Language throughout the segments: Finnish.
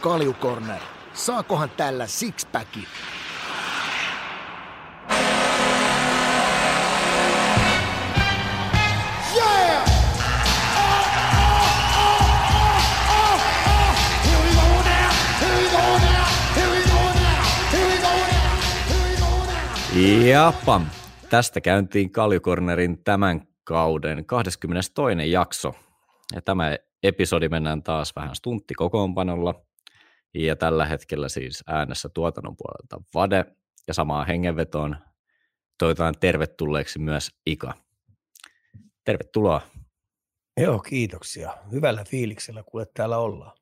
Kaljukorner. Saakohan tällä sixpackin? Japa, tästä käyntiin Kaljukornerin tämän kauden 22. jakso. Ja tämä episodi mennään taas vähän stuntti kokoonpanolla. Ja tällä hetkellä siis äänessä tuotannon puolelta Vade ja samaan hengenvetoon toivotaan tervetulleeksi myös Ika. Tervetuloa. Joo, kiitoksia. Hyvällä fiiliksellä, kuule täällä ollaan.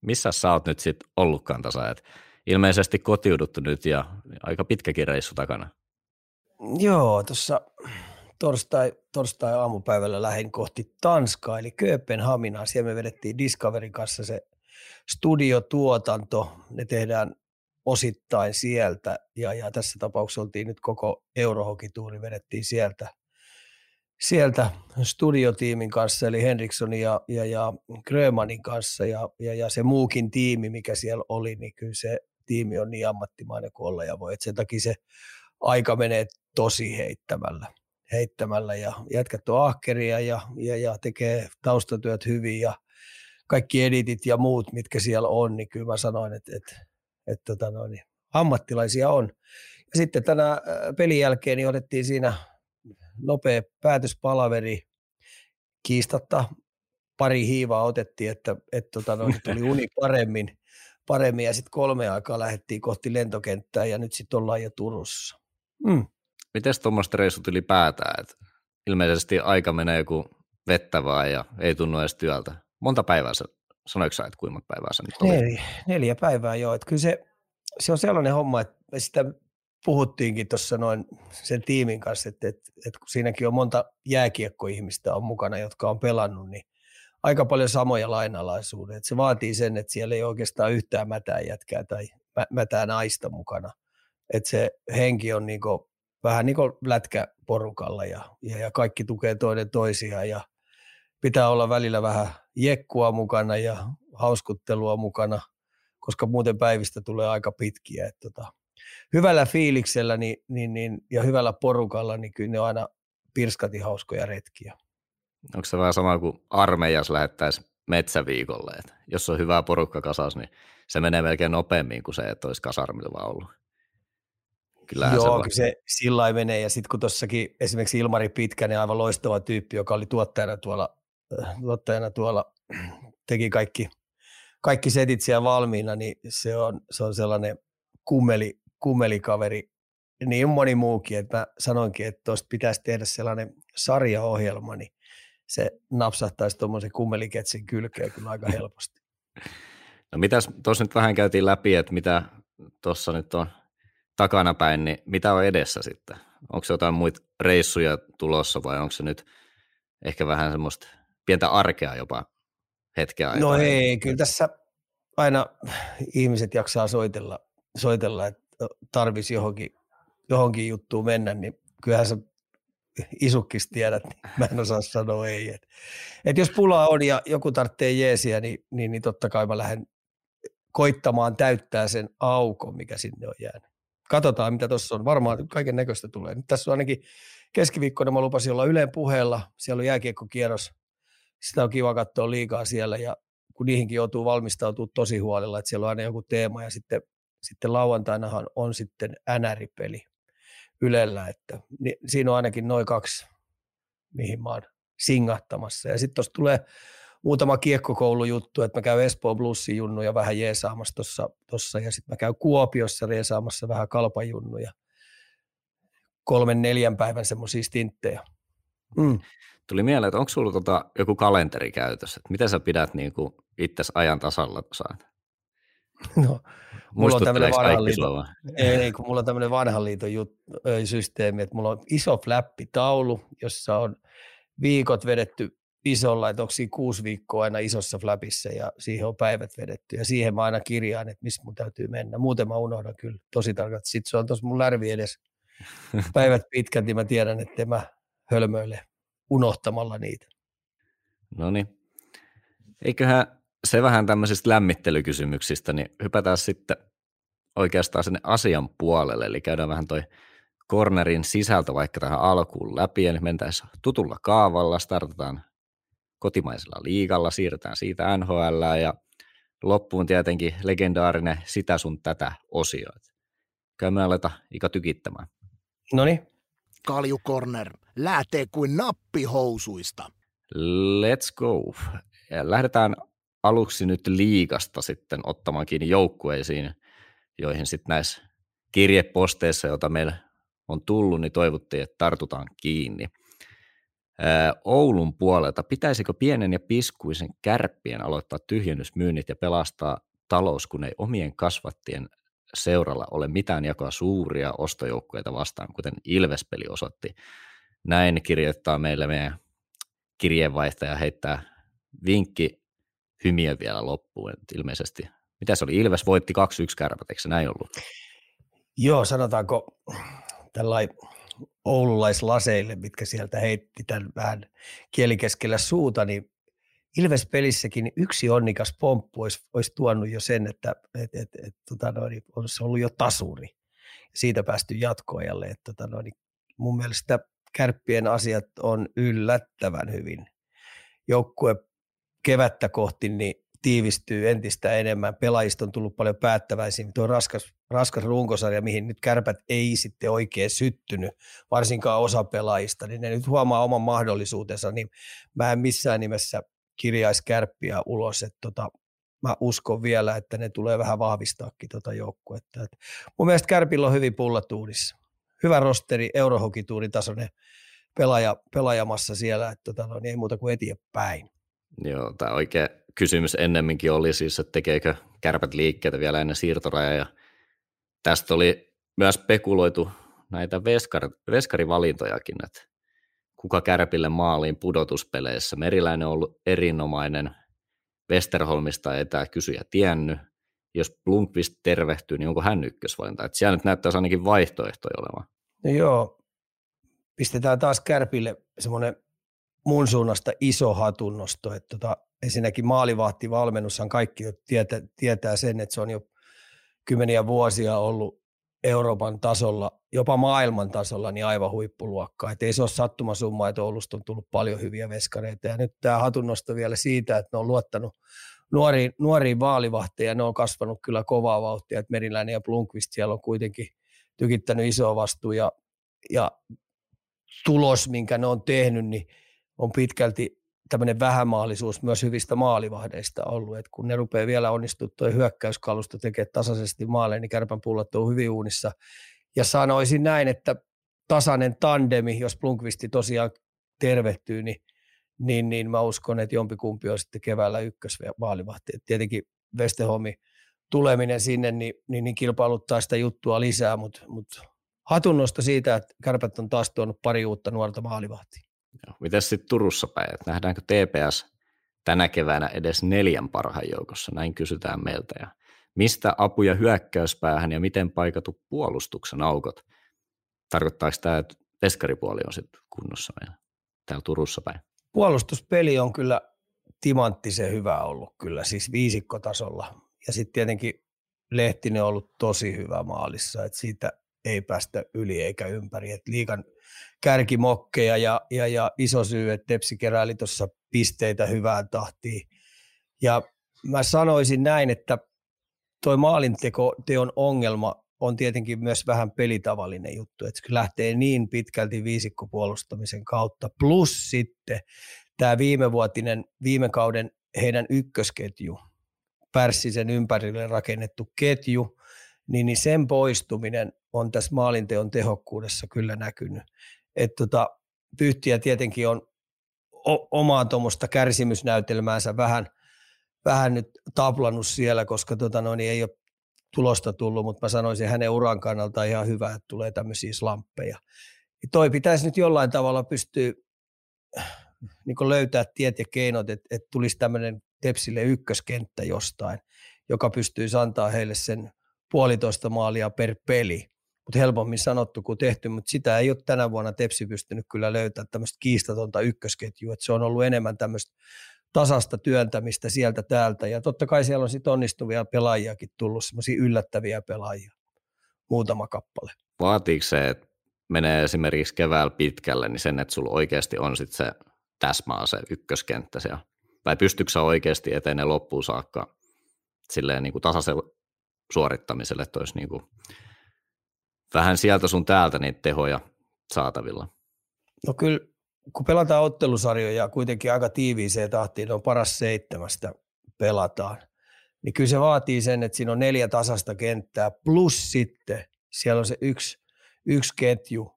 Missä sä oot nyt sitten ollutkaan tasa? Et ilmeisesti kotiuduttu nyt ja aika pitkäkin reissu takana. Joo, tuossa torstai, torstai aamupäivällä lähdin kohti Tanskaa, eli Kööpenhaminaa. Siellä me vedettiin Discoverin kanssa se studiotuotanto. Ne tehdään osittain sieltä, ja, ja tässä tapauksessa oltiin nyt koko Eurohokituuri, vedettiin sieltä, sieltä studiotiimin kanssa, eli Henrikssonin ja, ja, ja Grömanin kanssa, ja, ja, ja se muukin tiimi, mikä siellä oli, niin kyllä se tiimi on niin ammattimainen kuin olla ja voi. Et sen takia se aika menee tosi heittämällä. heittämällä ja jätkät on ahkeria ja, ja, ja tekee taustatyöt hyvin ja kaikki editit ja muut, mitkä siellä on, niin kyllä mä sanoin, että, että, että tota noin, niin ammattilaisia on. Ja sitten tänä pelin jälkeen niin otettiin siinä nopea päätöspalaveri kiistatta pari hiivaa otettiin, että, että tota noin, tuli uni paremmin, paremmin ja sitten kolme aikaa lähdettiin kohti lentokenttää ja nyt sitten ollaan jo Turussa. Mm. Miten tuommoista reissut ylipäätään? Et ilmeisesti aika menee joku vettä vaan ja ei tunnu edes työltä. Monta päivää sä, sanoiko sä, että kuinka monta päivää sä nyt oli? Neljä, neljä päivää joo. Että kyllä se, se on sellainen homma, että sitä puhuttiinkin tuossa noin sen tiimin kanssa, että, että, että kun siinäkin on monta jääkiekkoihmistä on mukana, jotka on pelannut, niin aika paljon samoja lainalaisuuden. Että se vaatii sen, että siellä ei oikeastaan yhtään mätää jätkää tai mätää naista mukana. Että se henki on niinku, vähän niin kuin lätkäporukalla ja, ja, ja kaikki tukee toinen toisiaan ja pitää olla välillä vähän jekkua mukana ja hauskuttelua mukana, koska muuten päivistä tulee aika pitkiä. Että tota, hyvällä fiiliksellä niin, niin, niin, ja hyvällä porukalla, niin kyllä ne on aina pirskati hauskoja retkiä. Onko se vähän sama kuin armeijas lähettäisiin metsäviikolle, että jos on hyvä porukka kasas, niin se menee melkein nopeammin kuin se, että olisi kasarmilla vaan ollut. Kyllähän Joo, se, va- se sillä menee, ja sitten kun tuossakin esimerkiksi Ilmari Pitkänen, aivan loistava tyyppi, joka oli tuottajana tuolla, tuottajana tuolla teki kaikki, kaikki setit siellä valmiina, niin se on, se on sellainen kummeli, kummelikaveri, niin moni muukin, että mä sanoinkin, että tuosta pitäisi tehdä sellainen sarjaohjelma, niin se napsahtaisi tuommoisen kummeliketsin kylkeen kyllä aika helposti. No mitäs, tuossa nyt vähän käytiin läpi, että mitä tuossa nyt on takanapäin, niin mitä on edessä sitten? Onko se jotain muita reissuja tulossa vai onko se nyt ehkä vähän semmoista pientä arkea jopa hetkeä aikaa? No ei, kyllä tässä aina ihmiset jaksaa soitella, soitella että tarvisi johonkin, johonkin juttuun mennä, niin kyllähän sä isukkis tiedät, niin mä en osaa sanoa ei. Et, et jos pulaa on ja joku tarvitsee jeesiä, niin, niin, niin totta kai mä lähden koittamaan täyttää sen aukon, mikä sinne on jäänyt. Katsotaan, mitä tuossa on. Varmaan kaiken näköistä tulee. Nyt tässä on ainakin keskiviikkona mä lupasin olla Yleen puheella. Siellä on jääkiekkokierros. Sitä on kiva katsoa liikaa siellä ja kun niihinkin joutuu valmistautumaan tosi huolella, että siellä on aina joku teema ja sitten, sitten lauantainahan on sitten NR-peli Ylellä, että niin siinä on ainakin noin kaksi, mihin mä oon singahtamassa. Ja sitten tuossa tulee muutama kiekkokoulujuttu, että mä käyn Espoon Blussin junnuja vähän jeesaamassa tuossa, tossa, ja sitten mä käyn Kuopiossa jeesaamassa vähän kalpajunnuja. Kolmen neljän päivän semmoisia stinttejä. Mm. Tuli mieleen, että onko sulla tota joku kalenteri käytössä? Että miten sä pidät niin itse ajan tasalla tuossa? No, mulla on tämmöinen vanhan liiton, ei, kun mulla on tämmöinen vanhan liiton jut, systeemi, että mulla on iso flappitaulu, jossa on viikot vedetty isolla, että onko siinä kuusi viikkoa aina isossa flapissa ja siihen on päivät vedetty ja siihen mä aina kirjaan, että missä mun täytyy mennä. Muuten mä unohdan kyllä tosi tarkasti. Sitten se on tuossa mun lärvi edes päivät pitkät, niin mä tiedän, että mä hölmöile unohtamalla niitä. No niin. Eiköhän se vähän tämmöisistä lämmittelykysymyksistä, niin hypätään sitten oikeastaan sinne asian puolelle, eli käydään vähän toi cornerin sisältö vaikka tähän alkuun läpi, eli mentäisiin tutulla kaavalla, startataan kotimaisella liigalla, siirretään siitä NHL ja loppuun tietenkin legendaarinen sitä sun tätä osio. Käymme aleta Ika tykittämään. No niin. Kalju Corner lähtee kuin nappihousuista. Let's go. Ja lähdetään aluksi nyt liigasta sitten ottamaan kiinni joukkueisiin, joihin sitten näissä kirjeposteissa, joita meillä on tullut, niin toivottiin, että tartutaan kiinni. Oulun puolelta, pitäisikö pienen ja piskuisen kärppien aloittaa tyhjennysmyynnit ja pelastaa talous, kun ei omien kasvattien seuralla ole mitään jakoa suuria ostojoukkueita vastaan, kuten Ilvespeli osoitti. Näin kirjoittaa meille meidän kirjeenvaihtaja heittää vinkki hymiö vielä loppuun. Että ilmeisesti, mitä se oli, Ilves voitti 2-1 kärpät, eikö se näin ollut? Joo, sanotaanko tällainen oululaislaseille, mitkä sieltä heitti tämän vähän kielikeskellä suuta, niin Ilves-pelissäkin yksi onnikas pomppu olisi, olisi tuonut jo sen, että et, et, et, tota noin, olisi ollut jo tasuri. Siitä päästy jatkoajalle. Että, tota noin, mun mielestä kärppien asiat on yllättävän hyvin. Joukkue kevättä kohti niin tiivistyy entistä enemmän. Pelaajista on tullut paljon päättäväisin. Tuo raskas, raskas runkosarja, mihin nyt kärpät ei sitten oikein syttynyt, varsinkaan osa pelaajista, niin ne nyt huomaa oman mahdollisuutensa, niin mä en missään nimessä kirjaisi kärppiä ulos, että tota, mä uskon vielä, että ne tulee vähän vahvistaakin tuota joukkuetta. Et mun mielestä Kärpillä on hyvin pullatuudissa. Hyvä rosteri, eurohokituurin tasoinen pelaaja, pelaajamassa siellä, että tota, no, niin ei muuta kuin eteenpäin. Joo, tämä oikea kysymys ennemminkin oli siis, että tekeekö kärpät liikkeitä vielä ennen siirtorajaa. Ja tästä oli myös spekuloitu näitä veskar, veskarivalintojakin, että kuka kärpille maaliin pudotuspeleissä. Meriläinen on ollut erinomainen, Westerholmista ei tämä kysyjä tiennyt. Jos Blomqvist tervehtyy, niin onko hän ykkösvalinta? Että siellä nyt näyttäisi ainakin vaihtoehtoja olevan. No joo, pistetään taas Kärpille semmoinen mun suunnasta iso hatunnosto, että tota, ensinnäkin maalivahtivalmennushan kaikki jo tietää, tietää sen, että se on jo kymmeniä vuosia ollut Euroopan tasolla, jopa maailman tasolla, niin aivan huippuluokkaa. Et ei se ole sattumasumma, että Oulusta on tullut paljon hyviä veskareita. Ja nyt tämä hatunnosto vielä siitä, että ne on luottanut nuoriin, nuoriin vaalivahteja, ne on kasvanut kyllä kovaa vauhtia, että Meriläinen ja Blunkvist siellä on kuitenkin tykittänyt isoa vastuu ja, ja tulos, minkä ne on tehnyt, niin on pitkälti tämmöinen vähämaallisuus myös hyvistä maalivahdeista ollut, että kun ne rupeaa vielä onnistua tuo hyökkäyskalusto tekemään tasaisesti maaleja, niin kärpän pullot on hyvin uunissa. Ja sanoisin näin, että tasainen tandemi, jos Plunkvisti tosiaan tervehtyy, niin, niin, niin mä uskon, että jompikumpi on sitten keväällä ykkösmaalivahti. Et tietenkin Westerholmi tuleminen sinne, niin, niin, niin kilpailuttaa sitä juttua lisää, mutta, mutta hatunnosta siitä, että kärpät on taas tuonut pari uutta nuorta maalivahtia. Miten sitten Turussa päin? Että nähdäänkö TPS tänä keväänä edes neljän parhaan joukossa? Näin kysytään meiltä. Ja mistä apuja hyökkäyspäähän ja miten paikatu puolustuksen aukot? Tarkoittaako tämä, että veskaripuoli on sitten kunnossa meillä täällä Turussa päin? Puolustuspeli on kyllä timanttisen hyvä ollut kyllä, siis viisikkotasolla. Ja sitten tietenkin Lehtinen on ollut tosi hyvä maalissa, että siitä ei päästä yli eikä ympäri. Et liikan kärkimokkeja ja, ja, ja iso syy, että Tepsi keräili tuossa pisteitä hyvään tahtiin. Ja mä sanoisin näin, että toi maalinteko teon ongelma on tietenkin myös vähän pelitavallinen juttu, että se lähtee niin pitkälti viisikkopuolustamisen kautta, plus sitten tämä viimevuotinen, viime kauden heidän ykkösketju, Pärssisen ympärille rakennettu ketju, niin, niin sen poistuminen on tässä maalinteon tehokkuudessa kyllä näkynyt. Että tota, Pyhtiä tietenkin on o- omaa tuommoista kärsimysnäytelmäänsä vähän, vähän nyt taplannut siellä, koska tota noin, niin ei ole tulosta tullut, mutta mä sanoisin hänen uran kannalta ihan hyvä, että tulee tämmöisiä slamppeja. Ja toi pitäisi nyt jollain tavalla pystyä niin löytää tiet ja keinot, että, että tulisi tämmöinen Tepsille ykköskenttä jostain, joka pystyisi antaa heille sen puolitoista maalia per peli mutta helpommin sanottu kuin tehty, mutta sitä ei ole tänä vuonna Tepsi pystynyt kyllä löytämään tämmöistä kiistatonta ykkösketjua, että se on ollut enemmän tämmöistä tasasta työntämistä sieltä täältä. Ja totta kai siellä on sitten onnistuvia pelaajiakin tullut, semmoisia yllättäviä pelaajia, muutama kappale. Vaatiiko se, että menee esimerkiksi keväällä pitkälle, niin sen, että sulla oikeasti on sitten se täsmää se ykköskenttä siellä? Vai pystyykö oikeasti etenee loppuun saakka silleen niin kuin tasaisella suorittamiselle, että olisi niin kuin vähän sieltä sun täältä niitä tehoja saatavilla? No kyllä, kun pelataan ottelusarjoja kuitenkin aika tiiviiseen tahtiin, on paras seitsemästä pelataan, niin kyllä se vaatii sen, että siinä on neljä tasasta kenttää, plus sitten siellä on se yksi, yksi ketju,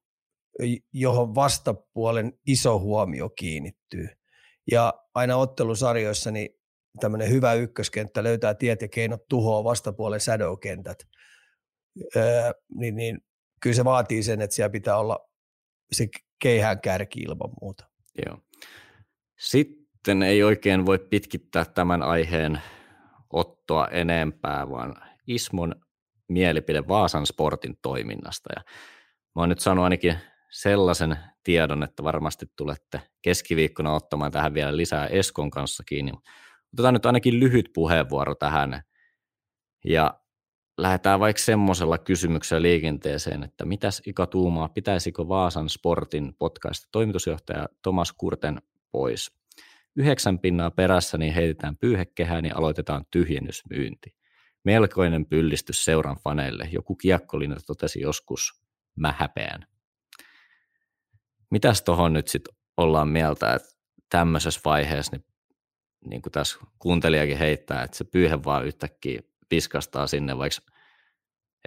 johon vastapuolen iso huomio kiinnittyy. Ja aina ottelusarjoissa niin tämmöinen hyvä ykköskenttä löytää tiet ja keinot tuhoa vastapuolen shadow-kentät. Öö, niin, niin kyllä se vaatii sen, että siellä pitää olla se keihään kärki ilman muuta. Joo. Sitten ei oikein voi pitkittää tämän aiheen ottoa enempää, vaan Ismon mielipide Vaasan sportin toiminnasta. Ja mä oon nyt sanonut ainakin sellaisen tiedon, että varmasti tulette keskiviikkona ottamaan tähän vielä lisää Eskon kanssa kiinni. Otetaan nyt ainakin lyhyt puheenvuoro tähän. Ja lähdetään vaikka semmoisella kysymyksellä liikenteeseen, että mitäs Ika tuumaa, pitäisikö Vaasan Sportin podcast toimitusjohtaja Tomas Kurten pois? Yhdeksän pinnaa perässä niin heitetään pyyhekehään niin aloitetaan tyhjennysmyynti. Melkoinen pyllistys seuran faneille. Joku kiekkolinen totesi joskus, mä häpeän. Mitäs tuohon nyt sitten ollaan mieltä, että tämmöisessä vaiheessa, niin, niin kuin tässä kuuntelijakin heittää, että se pyyhe vaan yhtäkkiä piskastaa sinne, vaikka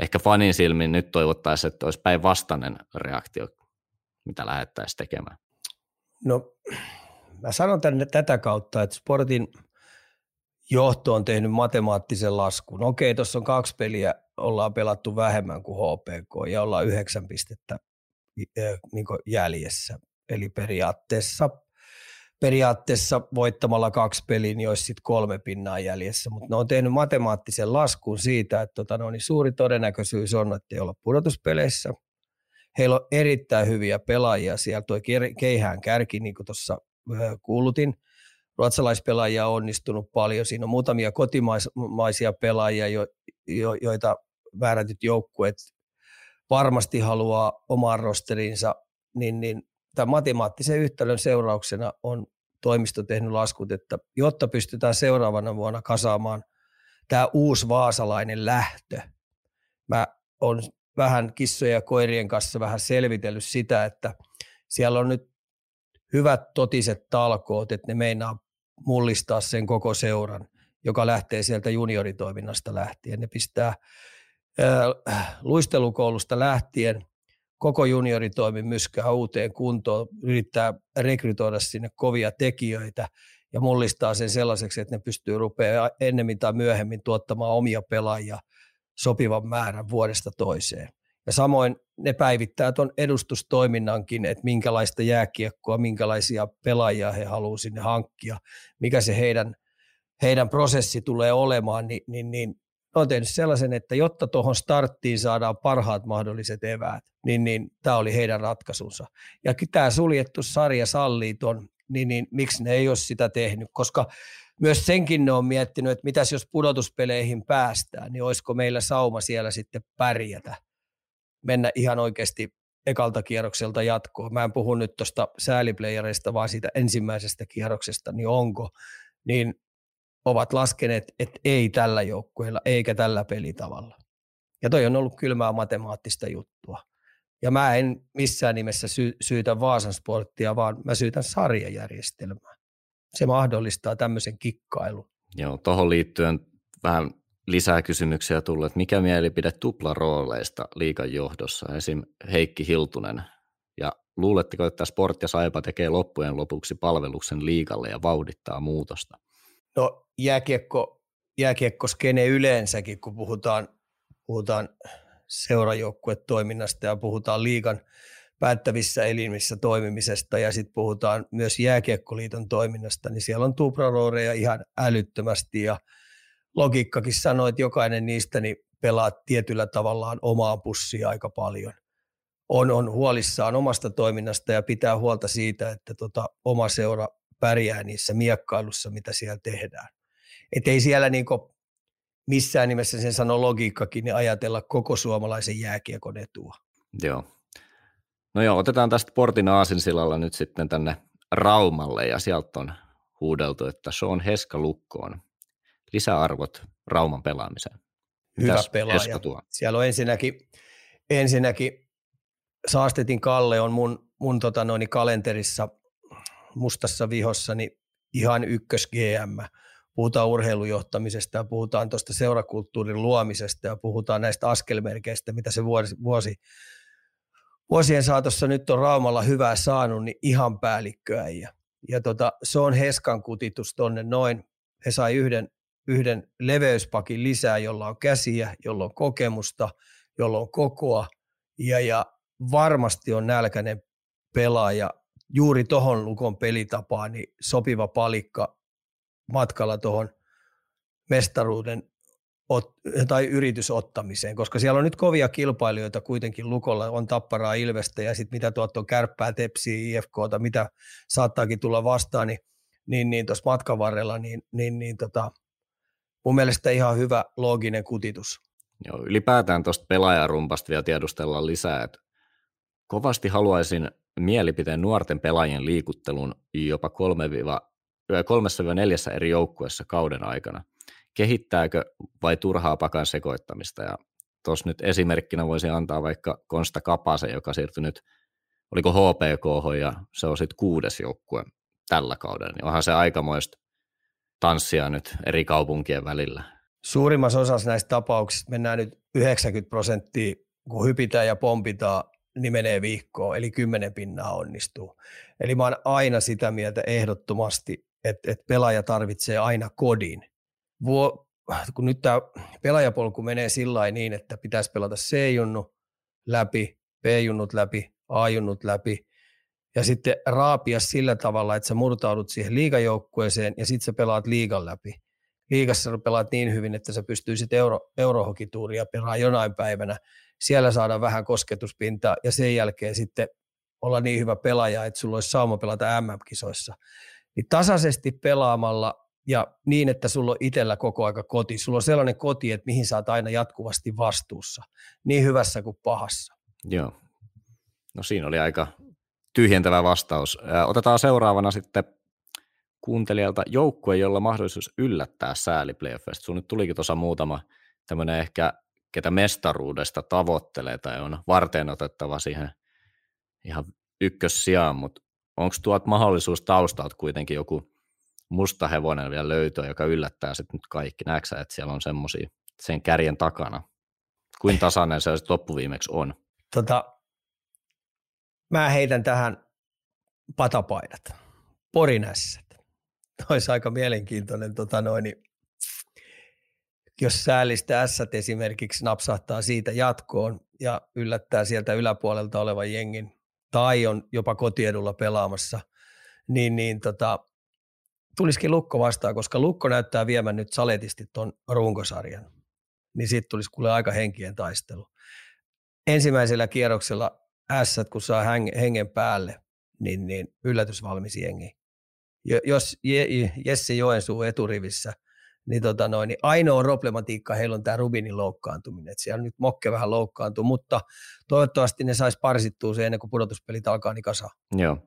ehkä fanin silmin nyt toivottaisiin, että olisi päinvastainen reaktio, mitä lähettäisiin tekemään. No mä sanon tänne tätä kautta, että sportin johto on tehnyt matemaattisen laskun. Okei, tuossa on kaksi peliä, ollaan pelattu vähemmän kuin HPK ja ollaan yhdeksän pistettä niin jäljessä. Eli periaatteessa periaatteessa voittamalla kaksi peliä, niin olisi sitten kolme pinnaa jäljessä. Mutta ne on tehnyt matemaattisen laskun siitä, että tota, no, niin suuri todennäköisyys on, että ei olla pudotuspeleissä. Heillä on erittäin hyviä pelaajia siellä. Tuo keihään kärki, niin kuin tuossa kuulutin, ruotsalaispelaajia on onnistunut paljon. Siinä on muutamia kotimaisia pelaajia, jo, jo, joita väärätyt joukkueet varmasti haluaa omaan rosterinsa, niin, niin tämän matemaattisen yhtälön seurauksena on toimisto tehnyt laskut, että jotta pystytään seuraavana vuonna kasaamaan tämä uusi vaasalainen lähtö, mä olen vähän kissojen ja koirien kanssa vähän selvitellyt sitä, että siellä on nyt hyvät totiset talkoot, että ne meinaa mullistaa sen koko seuran, joka lähtee sieltä junioritoiminnasta lähtien. Ne pistää luistelukoulusta lähtien koko junioritoimi myskää uuteen kuntoon, yrittää rekrytoida sinne kovia tekijöitä ja mullistaa sen sellaiseksi, että ne pystyy rupeaa ennemmin tai myöhemmin tuottamaan omia pelaajia sopivan määrän vuodesta toiseen. Ja samoin ne päivittää tuon edustustoiminnankin, että minkälaista jääkiekkoa, minkälaisia pelaajia he haluavat sinne hankkia, mikä se heidän, heidän prosessi tulee olemaan, niin, niin, niin on tehnyt sellaisen, että jotta tuohon starttiin saadaan parhaat mahdolliset eväät, niin, niin tämä oli heidän ratkaisunsa. Ja tämä suljettu sarja sallii ton, niin, niin miksi ne ei ole sitä tehnyt, koska myös senkin ne on miettinyt, että mitäs jos pudotuspeleihin päästään, niin olisiko meillä sauma siellä sitten pärjätä, mennä ihan oikeasti ekalta kierrokselta jatkoon. Mä en puhu nyt tuosta sääliplayereista, vaan siitä ensimmäisestä kierroksesta, niin onko, niin ovat laskeneet, että ei tällä joukkueella eikä tällä pelitavalla. Ja toi on ollut kylmää matemaattista juttua. Ja mä en missään nimessä sy- syytä Vaasan sporttia, vaan mä syytän sarjajärjestelmää. Se mahdollistaa tämmöisen kikkailun. Joo, tuohon liittyen vähän lisää kysymyksiä tullut, että mikä mielipide tuplarooleista liikan johdossa, esim. Heikki Hiltunen. Ja luuletteko, että Sport ja Saipa tekee loppujen lopuksi palveluksen liikalle ja vauhdittaa muutosta? No jääkiekko, jääkiekkoskene yleensäkin, kun puhutaan, puhutaan seurajoukkuetoiminnasta ja puhutaan liigan päättävissä elimissä toimimisesta ja sitten puhutaan myös jääkiekkoliiton toiminnasta, niin siellä on tuprarooreja ihan älyttömästi ja logiikkakin sanoo, että jokainen niistä niin pelaa tietyllä tavallaan omaa pussia aika paljon. On, on huolissaan omasta toiminnasta ja pitää huolta siitä, että tota, oma seura pärjää niissä miekkailussa, mitä siellä tehdään. Että ei siellä niinku missään nimessä sen sano logiikkakin, niin ajatella koko suomalaisen jääkiekon etua. Joo. No joo, otetaan tästä Portin aasinsilalla nyt sitten tänne Raumalle ja sieltä on huudeltu, että Sean Heska lukkoon. Lisäarvot Rauman pelaamiseen. Hyvä Mitäs pelaaja. Tuo? Siellä on ensinnäkin, ensinnäkin Saastetin Kalle on mun, mun tota noin, kalenterissa mustassa vihossani ihan ykkös GM. Puhutaan urheilujohtamisesta ja puhutaan tuosta seurakulttuurin luomisesta ja puhutaan näistä askelmerkeistä, mitä se vuosi, vuosi vuosien saatossa nyt on Raumalla hyvää saanut, niin ihan päällikköä. Ja, ja tota, se on Heskan kutitus tonne noin. He sai yhden, yhden leveyspakin lisää, jolla on käsiä, jolla on kokemusta, jolla on kokoa ja, ja varmasti on nälkäinen pelaaja juuri tuohon Lukon pelitapaan, niin sopiva palikka matkalla tuohon mestaruuden ot, tai yritysottamiseen, koska siellä on nyt kovia kilpailijoita kuitenkin Lukolla, on Tapparaa, Ilvestä ja sitten mitä tuot on Kärppää, Tepsiä, IFKta, mitä saattaakin tulla vastaan, niin, niin, niin tuossa matkan varrella, niin, niin, niin tota, mun mielestä ihan hyvä looginen kutitus. Joo, ylipäätään tuosta pelaajarumpasta vielä tiedustellaan lisää, että kovasti haluaisin mielipiteen nuorten pelaajien liikuttelun jopa 3-4 eri joukkueessa kauden aikana – kehittääkö vai turhaa pakan sekoittamista. Ja tuossa nyt esimerkkinä voisi antaa vaikka Konsta Kapasen, joka siirtyi nyt, oliko HPK, ja se on sitten kuudes joukkue tällä kaudella, niin onhan se aikamoista tanssia nyt eri kaupunkien välillä. Suurimmassa osassa näistä tapauksista mennään nyt 90 prosenttia, kun hypitään ja pompitaan, niin menee viikkoon, eli 10 pinnaa onnistuu. Eli mä oon aina sitä mieltä ehdottomasti, että, että pelaaja tarvitsee aina kodin vuo, kun nyt tämä pelaajapolku menee sillä niin, että pitäisi pelata C-junnu läpi, B-junnut läpi, A-junnut läpi, ja sitten raapia sillä tavalla, että sä murtaudut siihen liigajoukkueeseen ja sitten sä pelaat liigan läpi. Liigassa pelaat niin hyvin, että sä pystyisit euro, eurohokituuria pelaa jonain päivänä. Siellä saada vähän kosketuspintaa ja sen jälkeen sitten olla niin hyvä pelaaja, että sulla olisi sauma pelata MM-kisoissa. Niin tasaisesti pelaamalla ja niin, että sulla on itsellä koko aika koti. Sulla on sellainen koti, että mihin sä oot aina jatkuvasti vastuussa, niin hyvässä kuin pahassa. Joo. No siinä oli aika tyhjentävä vastaus. Otetaan seuraavana sitten kuuntelijalta joukkue, jolla mahdollisuus yllättää sääli playoffista. Sun nyt tulikin tuossa muutama tämmöinen ehkä, ketä mestaruudesta tavoittelee tai on varten otettava siihen ihan ykkössijaan, mutta onko tuot mahdollisuus taustalta kuitenkin joku musta hevonen vielä löytyy, joka yllättää sitten nyt kaikki. Näetkö että siellä on semmoisia sen kärjen takana? Kuin tasainen se loppuviimeksi on? Tota, mä heitän tähän patapaidat, porinässät. Olisi aika mielenkiintoinen, tota noin, niin jos säällistä ässät esimerkiksi napsahtaa siitä jatkoon ja yllättää sieltä yläpuolelta olevan jengin, tai on jopa kotiedulla pelaamassa, niin, niin tota, tulisikin Lukko vastaan, koska Lukko näyttää viemään nyt saletisti tuon runkosarjan, niin sitten tulisi kuule aika henkien taistelu. Ensimmäisellä kierroksella S, kun saa hengen päälle, niin, niin yllätysvalmis jengi. Jos Jesse Joensuu eturivissä, niin, tota noin, niin ainoa problematiikka heillä on tämä Rubinin loukkaantuminen. Et siellä nyt Mokke vähän loukkaantuu, mutta toivottavasti ne saisi parsittua se ennen kuin pudotuspelit alkaa niin kasa. Joo.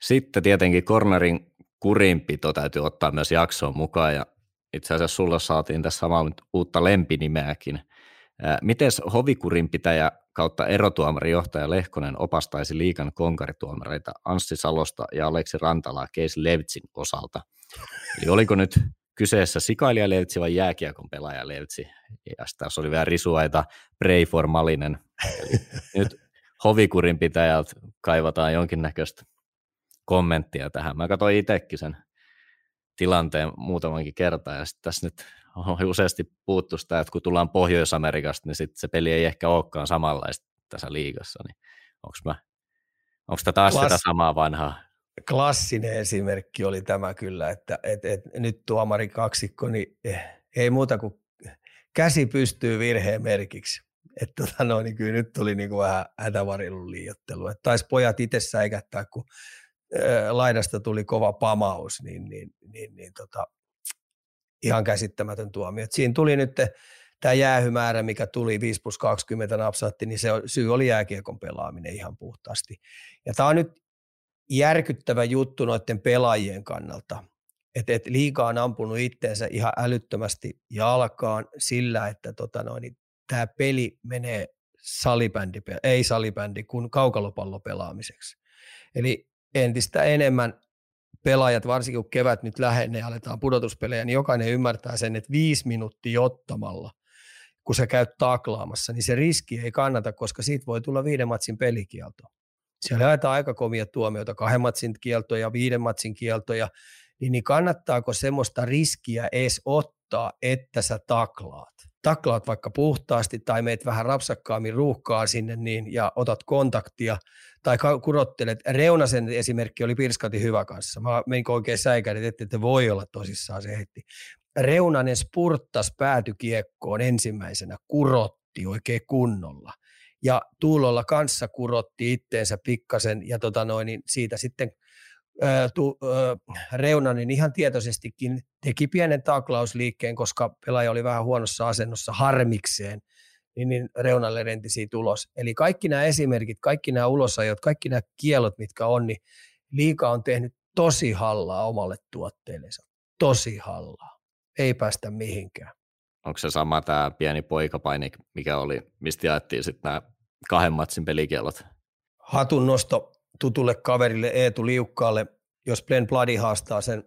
Sitten tietenkin cornerin kurinpito täytyy ottaa myös jaksoon mukaan ja itse asiassa sulla saatiin tässä samalla uutta lempinimeäkin. Miten hovikurinpitäjä kautta erotuomari johtaja Lehkonen opastaisi liikan konkarituomareita Anssi Salosta ja Aleksi Rantalaa Keis Levtsin osalta? Eli oliko nyt kyseessä sikailija Levtsi vai jääkiekon pelaaja Levtsi? Ja tässä oli vielä risuaita Pray for Malinen. Eli nyt hovikurinpitäjältä kaivataan jonkinnäköistä kommenttia tähän. Mä katsoin itsekin sen tilanteen muutamankin kertaa ja sitten tässä nyt on useasti puuttu sitä, että kun tullaan Pohjois-Amerikasta, niin sitten se peli ei ehkä olekaan samanlaista tässä liigassa, niin onko mä, onko tämä taas Klass- sitä samaa vanhaa? Klassinen esimerkki oli tämä kyllä, että et, et, nyt tuomari kaksikko, niin eh, ei muuta kuin käsi pystyy virheen merkiksi. Että tota no, niin kyllä nyt tuli niin kuin vähän hätävarilun liiottelu. Että taisi pojat itse säikättää, kun laidasta tuli kova pamaus, niin, niin, niin, niin tota, ihan käsittämätön tuomio. Et siinä tuli nyt tämä jäähymäärä, mikä tuli 5 plus 20 napsatti, niin se syy oli jääkiekon pelaaminen ihan puhtaasti. Ja tämä on nyt järkyttävä juttu noiden pelaajien kannalta, että et liikaa on ampunut itteensä ihan älyttömästi jalkaan sillä, että tota noin, tämä peli menee salibändi, ei salibändi, kun kaukalopallopelaamiseksi. Eli entistä enemmän pelaajat, varsinkin kun kevät nyt lähenee ja aletaan pudotuspelejä, niin jokainen ymmärtää sen, että viisi minuuttia ottamalla, kun sä käyt taklaamassa, niin se riski ei kannata, koska siitä voi tulla viiden matsin pelikielto. Siellä jaetaan aika komia tuomioita, kahden matsin kieltoja, viiden matsin kieltoja, niin, niin kannattaako semmoista riskiä edes ottaa, että sä taklaat? Taklaat vaikka puhtaasti tai meet vähän rapsakkaammin ruuhkaa sinne niin, ja otat kontaktia tai kurottelet. Reunasen esimerkki oli Pirskati hyvä kanssa. Mä menin oikein säikäin, että ette voi olla tosissaan se heti. Reunanen spurttas päätykiekkoon ensimmäisenä, kurotti oikein kunnolla. Ja Tuulolla kanssa kurotti itteensä pikkasen ja tota noin, niin siitä sitten ää, tu, ää, Reunanen ihan tietoisestikin teki pienen taklausliikkeen, koska pelaaja oli vähän huonossa asennossa harmikseen, niin, niin Reunalle renti siitä ulos. Eli kaikki nämä esimerkit, kaikki nämä ulosajot, kaikki nämä kielot, mitkä on, niin liika on tehnyt tosi hallaa omalle tuotteellensa. Tosi hallaa. Ei päästä mihinkään. Onko se sama tämä pieni poikapaini, mikä oli, mistä jaettiin sitten nämä kahden matsin pelikielot? Hatun nosto tutulle kaverille Eetu Liukkaalle, jos Glenn Bloody haastaa sen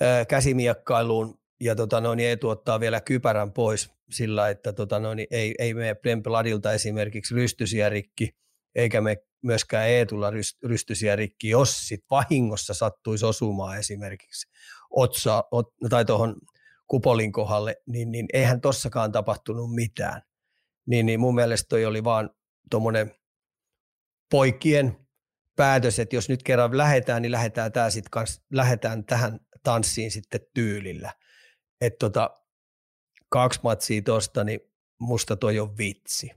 ää, käsimiekkailuun ja tota noin, niin Eetu ottaa vielä kypärän pois sillä, että tota noin, niin ei, ei mene Glenn Bloodilta esimerkiksi rystysiä rikki, eikä me myöskään Eetulla rystysiä rikki, jos sit vahingossa sattuisi osumaan esimerkiksi otsa, ot, tai tuohon kupolin kohdalle, niin, niin eihän tossakaan tapahtunut mitään. Niin, niin mun mielestä toi oli vaan tuommoinen poikien päätös, että jos nyt kerran lähetään, niin lähetään, tää sit kans, lähetään tähän tanssiin sitten tyylillä. Että tota, kaksi matsia tosta, niin musta toi on vitsi.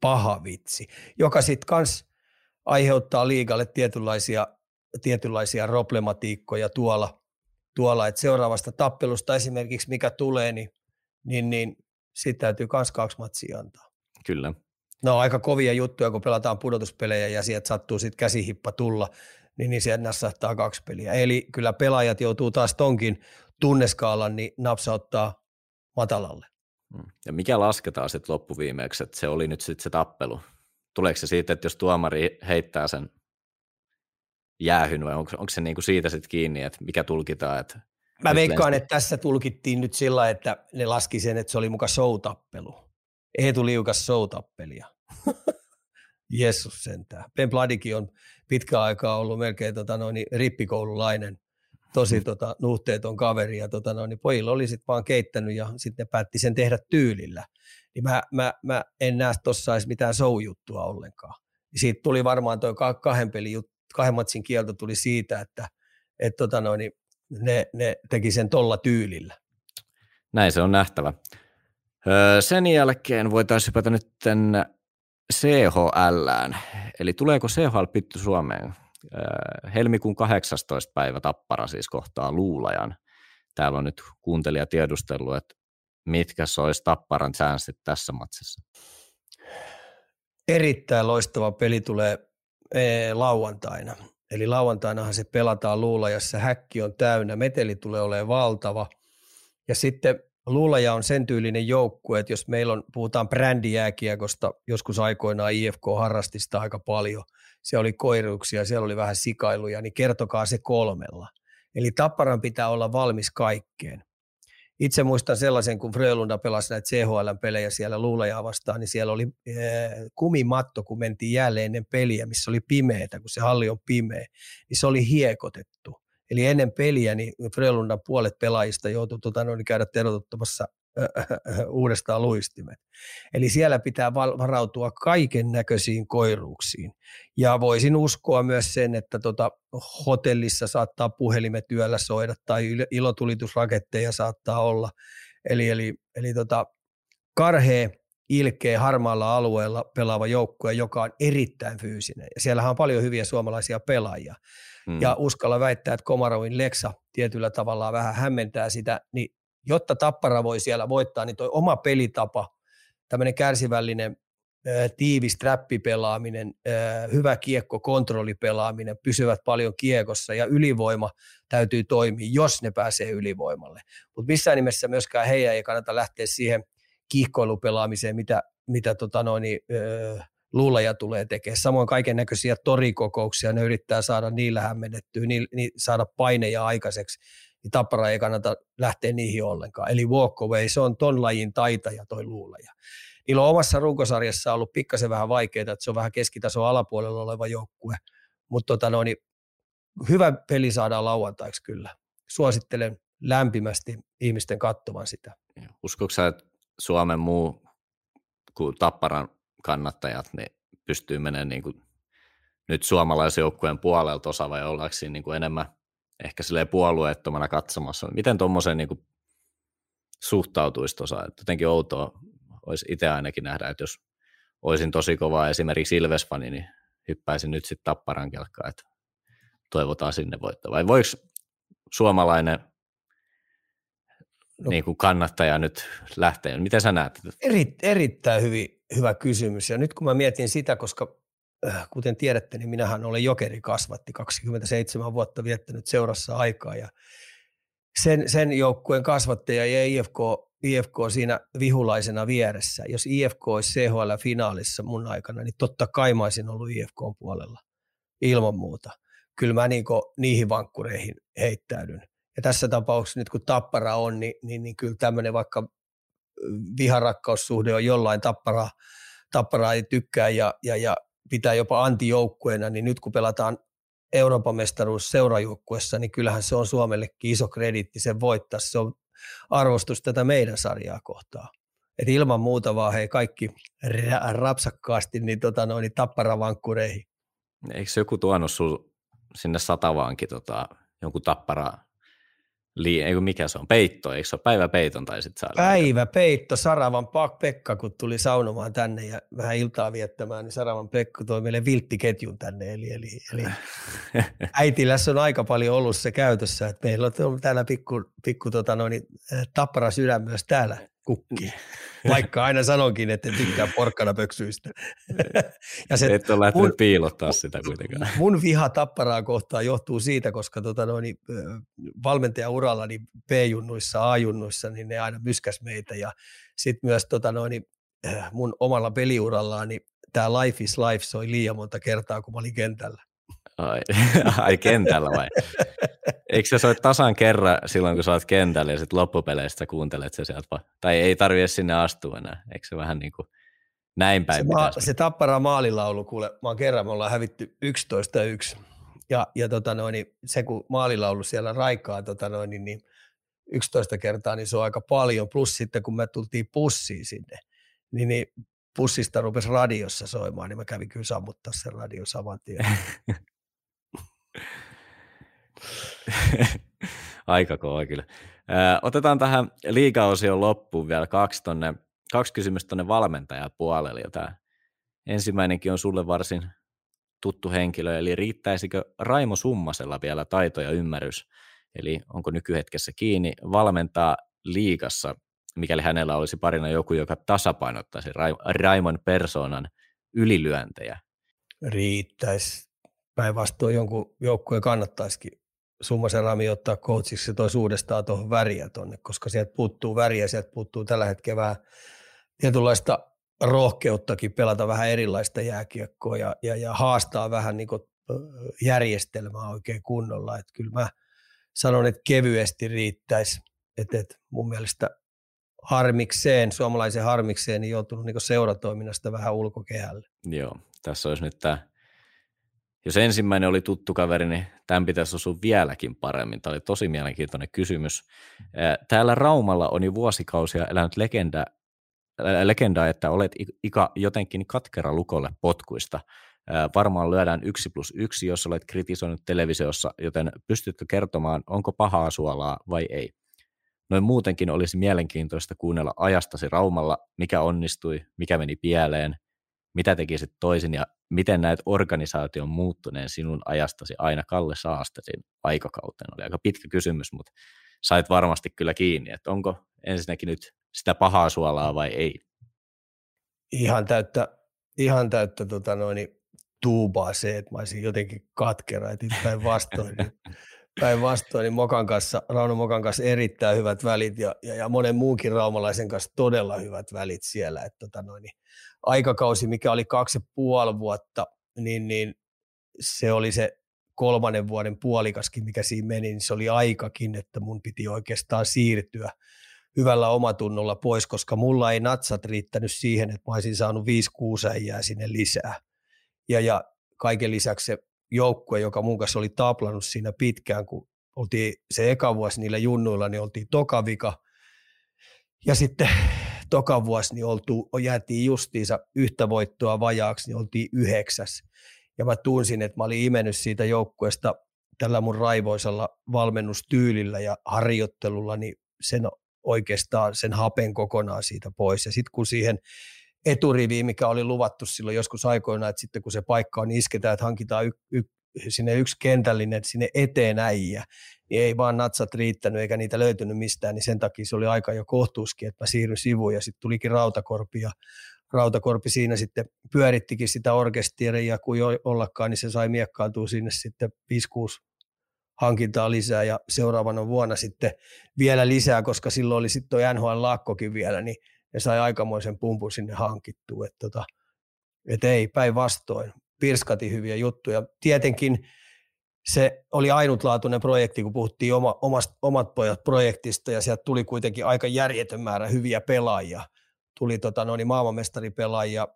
Paha vitsi, joka sitten kans aiheuttaa liigalle tietynlaisia, tietynlaisia problematiikkoja tuolla, tuolla, että seuraavasta tappelusta esimerkiksi mikä tulee, niin, niin, niin siitä täytyy myös kaksi matsia antaa. Kyllä. No aika kovia juttuja, kun pelataan pudotuspelejä ja sieltä sattuu sitten käsihippa tulla, niin, niin sieltä nassahtaa kaksi peliä. Eli kyllä pelaajat joutuu taas tonkin tunneskaalan niin napsauttaa matalalle. Mm. Ja mikä lasketaan sitten loppuviimeeksi, että se oli nyt sitten se tappelu? Tuleeko se siitä, että jos tuomari heittää sen jäähyn vai onko, onko se niinku siitä sitten kiinni, että mikä tulkitaan? Että Mä veikkaan, että tässä tulkittiin nyt sillä, että ne laski sen, että se oli muka soutappelu. Eetu liukas soutappelia. Jeesus sentään. Ben Bladikin on pitkä aikaa ollut melkein tota noin, rippikoululainen, tosi mm. tota, nuhteeton kaveri ja tota noin, pojilla oli sitten vaan keittänyt ja sitten ne päätti sen tehdä tyylillä. Niin mä, mä, mä en näe tuossa edes mitään show-juttua ollenkaan. Siitä tuli varmaan tuo kahden pelin kahden matsin kielto tuli siitä, että et tota noin, ne, ne teki sen tolla tyylillä. Näin se on nähtävä. Öö, sen jälkeen voitaisiin hypätä nyt CHLään. Eli tuleeko CHL pitty Suomeen? Öö, helmikuun 18. päivä Tappara siis kohtaa Luulajan. Täällä on nyt kuuntelija tiedustellut, että mitkä se olisi Tapparan chanssit tässä matsissa? Erittäin loistava peli tulee ee, lauantaina. Eli lauantainahan se pelataan Luulajassa, häkki on täynnä, meteli tulee olemaan valtava. Ja sitten Luulaja on sen tyylinen joukkue, että jos meillä on, puhutaan brändijääkiekosta, joskus aikoinaan IFK harrasti sitä aika paljon, se oli koiruuksia, siellä oli vähän sikailuja, niin kertokaa se kolmella. Eli Tapparan pitää olla valmis kaikkeen. Itse muistan sellaisen, kun Frölunda pelasi näitä CHL-pelejä siellä Luulajaa vastaan, niin siellä oli ee, kumimatto, kun mentiin jälleen ennen peliä, missä oli pimeätä, kun se halli on pimeä, niin se oli hiekotettu. Eli ennen peliä niin Frölundan puolet pelaajista joutui noin, käydä terotuttamassa uudestaan luistimet. Eli siellä pitää varautua kaiken näköisiin koiruuksiin. Ja voisin uskoa myös sen, että tota, hotellissa saattaa puhelimet yöllä soida tai ilotulitusraketteja saattaa olla. Eli, eli, eli tota, karhea, ilkeä, harmaalla alueella pelaava joukkue, joka on erittäin fyysinen. Ja siellähän on paljon hyviä suomalaisia pelaajia. hmm. ja uskalla väittää, että Komarovin Leksa tietyllä tavalla vähän hämmentää sitä, niin jotta Tappara voi siellä voittaa, niin toi oma pelitapa, tämmöinen kärsivällinen tiivis trappipelaaminen, hyvä kiekko, kontrollipelaaminen, pysyvät paljon kiekossa ja ylivoima täytyy toimia, jos ne pääsee ylivoimalle. Mutta missään nimessä myöskään heidän ei kannata lähteä siihen kiihkoilupelaamiseen, mitä, mitä tota noin, luulaja tulee tekemään. Samoin kaiken näköisiä torikokouksia, ne yrittää saada niillä hämmennettyä, ni, ni, saada paineja aikaiseksi, niin Tappara ei kannata lähteä niihin ollenkaan. Eli walk away, se on ton lajin taitaja toi luulaja. Niillä on omassa runkosarjassa ollut pikkasen vähän vaikeaa, että se on vähän keskitason alapuolella oleva joukkue, mutta tota no, niin hyvä peli saadaan lauantaiksi kyllä. Suosittelen lämpimästi ihmisten kattovan sitä. Uskotko sä, että Suomen muu kuin Tapparan kannattajat niin pystyy menemään niin kuin nyt suomalaisjoukkueen puolelta osa vai ollaanko siinä niin kuin enemmän ehkä puolueettomana katsomassa. Miten tuommoiseen niin suhtautuisi osa? Jotenkin outoa olisi itse ainakin nähdä, että jos olisin tosi kova esimerkiksi Ilves-fani, niin hyppäisin nyt sitten Tapparan kelkkaan, että toivotaan sinne voittaa. Vai voiko suomalainen no, niin kuin kannattaja nyt lähteä? Miten sä näet? Eri, erittäin hyvin, hyvä kysymys. Ja nyt kun mä mietin sitä, koska kuten tiedätte, niin minähän olen jokeri kasvatti, 27 vuotta viettänyt seurassa aikaa ja sen, sen joukkueen kasvattaja ja IFK IFK siinä vihulaisena vieressä. Jos IFK olisi CHL-finaalissa mun aikana, niin totta kai mä olisin ollut IFK puolella ilman muuta. Kyllä mä niin niihin vankkureihin heittäydyn. Ja tässä tapauksessa nyt kun tappara on, niin, niin, niin kyllä tämmöinen vaikka viharakkaussuhde on jollain tapparaa, tapparaa ei tykkää ja, ja, ja pitää jopa antijoukkueena, niin nyt kun pelataan Euroopan mestaruus seurajoukkuessa, niin kyllähän se on Suomellekin iso krediitti sen voittaa. Se on arvostus tätä meidän sarjaa kohtaa. Et ilman muuta vaan hei kaikki rapsakkaasti niin, tota, noin, niin tapparavankkureihin. Eikö joku tuonut sinne satavaankin tota, jonkun tappara Lii, ei mikä se on, peitto, eikö se ole päiväpeiton tai sitten saada? Päiväpeitto, Saravan Pekka, kun tuli saunomaan tänne ja vähän iltaa viettämään, niin Saravan Pekka toi meille vilttiketjun tänne, eli, eli, eli äitilässä on aika paljon ollut se käytössä, että meillä on täällä pikku, pikku tota noin, eh, tappara sydän myös täällä kukki. Vaikka aina sanonkin, että tykkää porkkana pöksyistä. ja se, Et ole lähtenyt mun, piilottaa sitä kuitenkaan. Mun viha tapparaa kohtaan johtuu siitä, koska tota noin, valmentajauralla niin B-junnuissa, A-junnuissa, niin ne aina myskäs meitä. Ja sitten myös tota noin, mun omalla peliurallaan, niin tämä Life is Life soi liian monta kertaa, kun mä olin kentällä. Ai, ai kentällä vai? Eikö se soi tasan kerran silloin, kun sä oot kentällä ja sitten loppupeleistä kuuntelet se sieltä? Tai ei tarvitse sinne astua enää. Eikö se vähän niin kuin näin päin Se, maa, se tappara maalilaulu, kuule, mä oon kerran, me ollaan hävitty 11-1. Ja, ja tota noin, niin se, kun maalilaulu siellä raikaa tota noin, niin, niin 11 kertaa, niin se on aika paljon. Plus sitten, kun me tultiin pussiin sinne, niin, niin pussista rupesi radiossa soimaan, niin mä kävin kyllä sammuttaa sen radio saman tien. Aika kova kyllä. otetaan tähän liigaosion loppuun vielä kaksi, tonne, kaksi kysymystä tuonne valmentajapuolelle. Tämä ensimmäinenkin on sulle varsin tuttu henkilö, eli riittäisikö Raimo Summasella vielä taito ja ymmärrys, eli onko nykyhetkessä kiinni valmentaa liigassa, mikäli hänellä olisi parina joku, joka tasapainottaisi Raimon persoonan ylilyöntejä? Riittäisi. Päinvastoin jonkun joukkueen kannattaisikin Summasen Rami ottaa coachiksi ja toisi uudestaan tuohon väriä tuonne, koska sieltä puuttuu väriä, sieltä puuttuu tällä hetkellä vähän tietynlaista rohkeuttakin pelata vähän erilaista jääkiekkoa ja, ja, ja haastaa vähän niin kuin järjestelmää oikein kunnolla. Että kyllä mä sanon, että kevyesti riittäisi. Että, että mun mielestä harmikseen, suomalaisen harmikseen, niin joutunut niin seuratoiminnasta vähän ulkokehälle. Joo, tässä olisi nyt tämä jos ensimmäinen oli tuttu kaveri, niin tämän pitäisi osua vieläkin paremmin. Tämä oli tosi mielenkiintoinen kysymys. Täällä Raumalla on jo vuosikausia elänyt legenda, legenda että olet Ika jotenkin katkera lukolle potkuista. Varmaan lyödään yksi plus yksi, jos olet kritisoinut televisiossa, joten pystytkö kertomaan, onko pahaa suolaa vai ei? Noin muutenkin olisi mielenkiintoista kuunnella ajastasi Raumalla, mikä onnistui, mikä meni pieleen, mitä tekisit toisin ja miten näet organisaation muuttuneen sinun ajastasi aina Kalle Saastesin aikakauteen? Oli aika pitkä kysymys, mutta sait varmasti kyllä kiinni, että onko ensinnäkin nyt sitä pahaa suolaa vai ei? Ihan täyttä, ihan täyttä tota noin, tuubaa se, että mä olisin jotenkin katkera, että päinvastoin, niin, päinvastoin niin Mokan kanssa, Rauno Mokan kanssa erittäin hyvät välit ja, ja, ja monen muunkin raumalaisen kanssa todella hyvät välit siellä. Että tota noin, niin aikakausi, mikä oli kaksi ja puoli vuotta, niin, niin se oli se kolmannen vuoden puolikaskin, mikä siinä meni, niin se oli aikakin, että mun piti oikeastaan siirtyä hyvällä omatunnolla pois, koska mulla ei natsat riittänyt siihen, että mä olisin saanut 5-6 äijää sinne lisää. Ja, ja kaiken lisäksi se joukkue, joka mun kanssa oli taplannut siinä pitkään, kun oltiin se eka vuosi niillä junnuilla, niin oltiin tokavika. Ja sitten toka vuosi niin oltu, jäätiin justiinsa yhtä voittoa vajaaksi, niin oltiin yhdeksäs. Ja mä tunsin, että mä olin imennyt siitä joukkueesta tällä mun raivoisella valmennustyylillä ja harjoittelulla, niin sen oikeastaan sen hapen kokonaan siitä pois. Ja sitten kun siihen eturiviin, mikä oli luvattu silloin joskus aikoina, että sitten kun se paikka on isketään, että hankitaan y- y- sinne yksi kentällinen sinne eteen äijä, niin ei vaan natsat riittänyt eikä niitä löytynyt mistään, niin sen takia se oli aika jo kohtuuskin, että mä siirryin sivuun ja sitten tulikin Rautakorpi ja Rautakorpi siinä sitten pyörittikin sitä orkesteria ja kun ollakaan, niin se sai miekkaantua sinne sitten 5-6 hankintaa lisää ja seuraavana vuonna sitten vielä lisää, koska silloin oli sitten tuo NHL-lakkokin vielä, niin ne sai aikamoisen pumpun sinne hankittua. Että tota, et ei, päinvastoin. Pirskati hyviä juttuja. Tietenkin se oli ainutlaatuinen projekti, kun puhuttiin oma, omast, omat pojat projektista ja sieltä tuli kuitenkin aika järjetön määrä hyviä pelaajia. Tuli tota, no niin maailmanmestaripelaajia,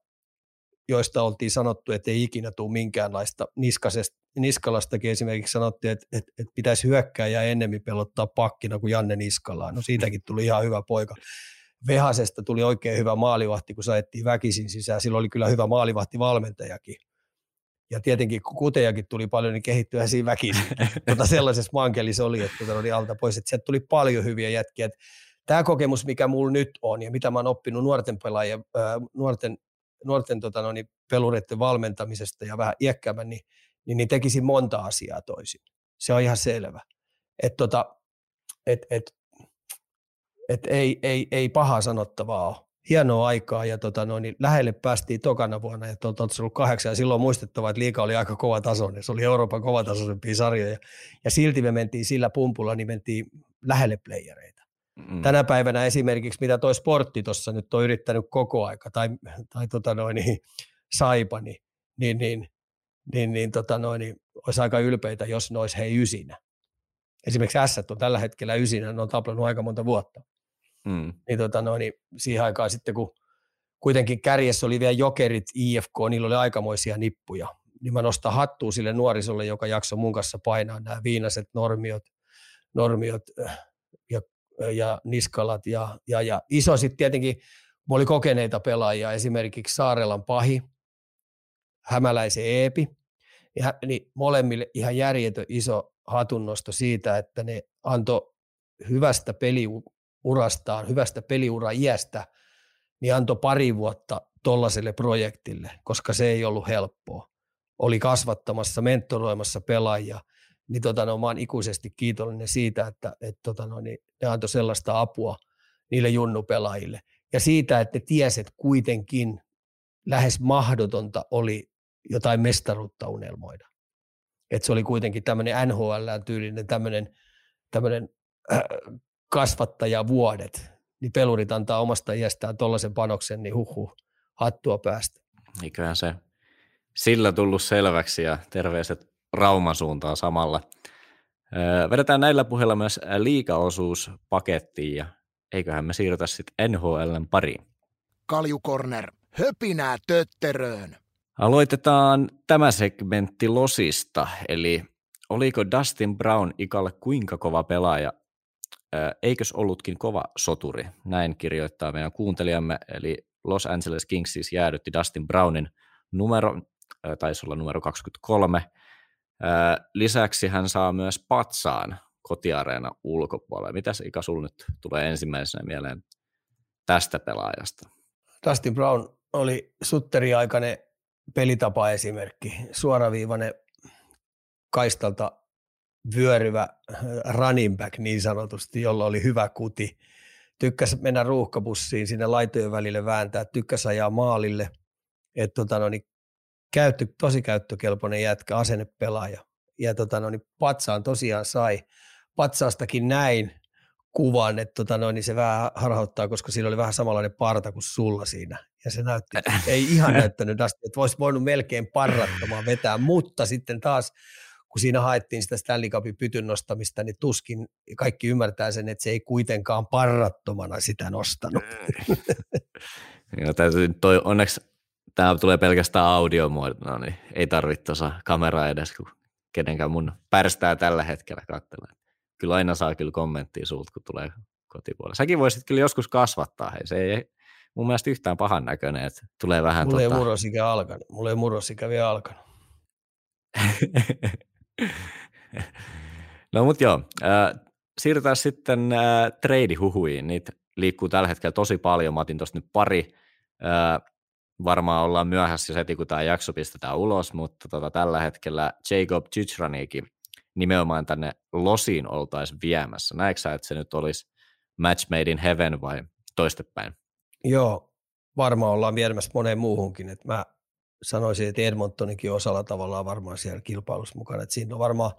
joista oltiin sanottu, että ei ikinä tule minkäänlaista niskasesta. Niskalastakin esimerkiksi sanottiin, että, että, että pitäisi hyökkää ja ennemmin pelottaa pakkina kuin Janne Niskalaa. No siitäkin tuli ihan hyvä poika. Vehasesta tuli oikein hyvä maalivahti, kun saettiin väkisin sisään. Silloin oli kyllä hyvä maalivahti valmentajakin ja tietenkin kun kutejakin tuli paljon, niin kehittyä siinä väkisin. tota sellaisessa mankelissa oli, että tota oli alta pois, että sieltä tuli paljon hyviä jätkiä. Tämä kokemus, mikä mulla nyt on ja mitä mä oon oppinut nuorten pelaajien, ää, nuorten, nuorten tota no, niin pelureiden valmentamisesta ja vähän iäkkäämän, niin, niin, niin tekisin monta asiaa toisin. Se on ihan selvä. Että tota, et, et, et ei, ei, ei pahaa sanottavaa ole hienoa aikaa ja tota, no, niin lähelle päästiin tokana vuonna ja tuolta ollut kahdeksan ja silloin muistettava, että liika oli aika kova tasoinen. Se oli Euroopan kovatasoisempia sarjoja ja silti me mentiin sillä pumpulla, niin mentiin lähelle playereita. Mm. Tänä päivänä esimerkiksi, mitä toi sportti tuossa nyt on yrittänyt koko aika, tai, tai tota noin, niin, saipa, niin, niin, niin, niin, niin, tota noin, niin olisi aika ylpeitä, jos ne olisi hei ysinä. Esimerkiksi S on tällä hetkellä ysinä, ne on taplannut aika monta vuotta. Mm. Niin, tota, no, niin siihen aikaan sitten, kun kuitenkin kärjessä oli vielä jokerit, IFK, niillä oli aikamoisia nippuja. Niin mä nostan hattua sille nuorisolle, joka jaksoi mun kanssa painaa nämä viinaiset normiot, normiot äh, ja, ja niskalat. Ja, ja, ja iso sitten tietenkin, mulla oli kokeneita pelaajia, esimerkiksi Saarelan Pahi, Hämäläisen Eepi, ja, niin molemmille ihan järjetön iso hatunnosto siitä, että ne antoi hyvästä peli, urastaan, hyvästä peliura iästä, niin antoi pari vuotta tollaiselle projektille, koska se ei ollut helppoa. Oli kasvattamassa, mentoroimassa pelaajia, niin tota, no, mä oon ikuisesti kiitollinen siitä, että et, tota, no, niin ne antoi sellaista apua niille junnupelaajille. Ja siitä, että tieset kuitenkin lähes mahdotonta oli jotain mestaruutta unelmoida. Et se oli kuitenkin tämmöinen NHL-tyylinen tämmöinen äh, kasvattajavuodet, niin pelurit antaa omasta iästään tuollaisen panoksen, niin huhu, hattua päästä. Eiköhän se sillä tullut selväksi ja terveiset Rauman suuntaan samalla. Vedetään näillä puheilla myös liikaosuus pakettiin ja eiköhän me siirrytä sitten NHLn pariin. Kaljukorner, höpinää tötteröön. Aloitetaan tämä segmentti Losista, eli oliko Dustin Brown ikalle kuinka kova pelaaja eikös ollutkin kova soturi? Näin kirjoittaa meidän kuuntelijamme, eli Los Angeles Kings siis jäädytti Dustin Brownin numero, taisi olla numero 23. Lisäksi hän saa myös patsaan kotiareena ulkopuolella. Mitäs Ika sul nyt tulee ensimmäisenä mieleen tästä pelaajasta? Dustin Brown oli Sutteri-aikainen pelitapa-esimerkki, suoraviivainen kaistalta vyöryvä running back niin sanotusti, jolla oli hyvä kuti. Tykkäs mennä ruuhkabussiin sinne laitojen välille vääntää, tykkäs ajaa maalille. Et, tota, no, niin, käyttö, tosi käyttökelpoinen jätkä, asennepelaaja. Ja tota, no, niin, patsaan tosiaan sai. Patsaastakin näin kuvan, että tota, no, niin se vähän harhauttaa, koska siinä oli vähän samanlainen parta kuin sulla siinä. Ja se näytti, ei ihan näyttänyt että voisi voinut melkein parrattomaan vetää, mutta sitten taas kun siinä haettiin sitä Stanley Cupin pytyn nostamista, niin tuskin kaikki ymmärtää sen, että se ei kuitenkaan parrattomana sitä nostanut. ja täytyy, toi, onneksi tämä tulee pelkästään audiomuodona, niin ei tarvitse tuossa kameraa edes, kun kenenkään mun pärstää tällä hetkellä katsella. Kyllä aina saa kyllä kommenttia sulta, kun tulee kotipuolella. Säkin voisit kyllä joskus kasvattaa, hei, se ei mun mielestä yhtään pahan näköinen, että tulee vähän Mulla tota... ei murrosikä alkanut. Mulla ei murrosikä vielä alkanut. no mutta joo, siirrytään sitten äh, trade-huhuihin. Niitä liikkuu tällä hetkellä tosi paljon. Mä otin tuosta nyt pari. Varmaan ollaan myöhässä heti, kun tämä jakso pistetään ulos, mutta tota, tällä hetkellä Jacob Chichranikin nimenomaan tänne Losiin oltaisiin viemässä. Näetkö sä, että se nyt olisi match made in heaven vai toistepäin? Joo, varmaan ollaan viemässä moneen muuhunkin. Et mä sanoisin, että Edmontonikin osalla tavallaan varmaan siellä kilpailussa mukana. Että siinä on varmaan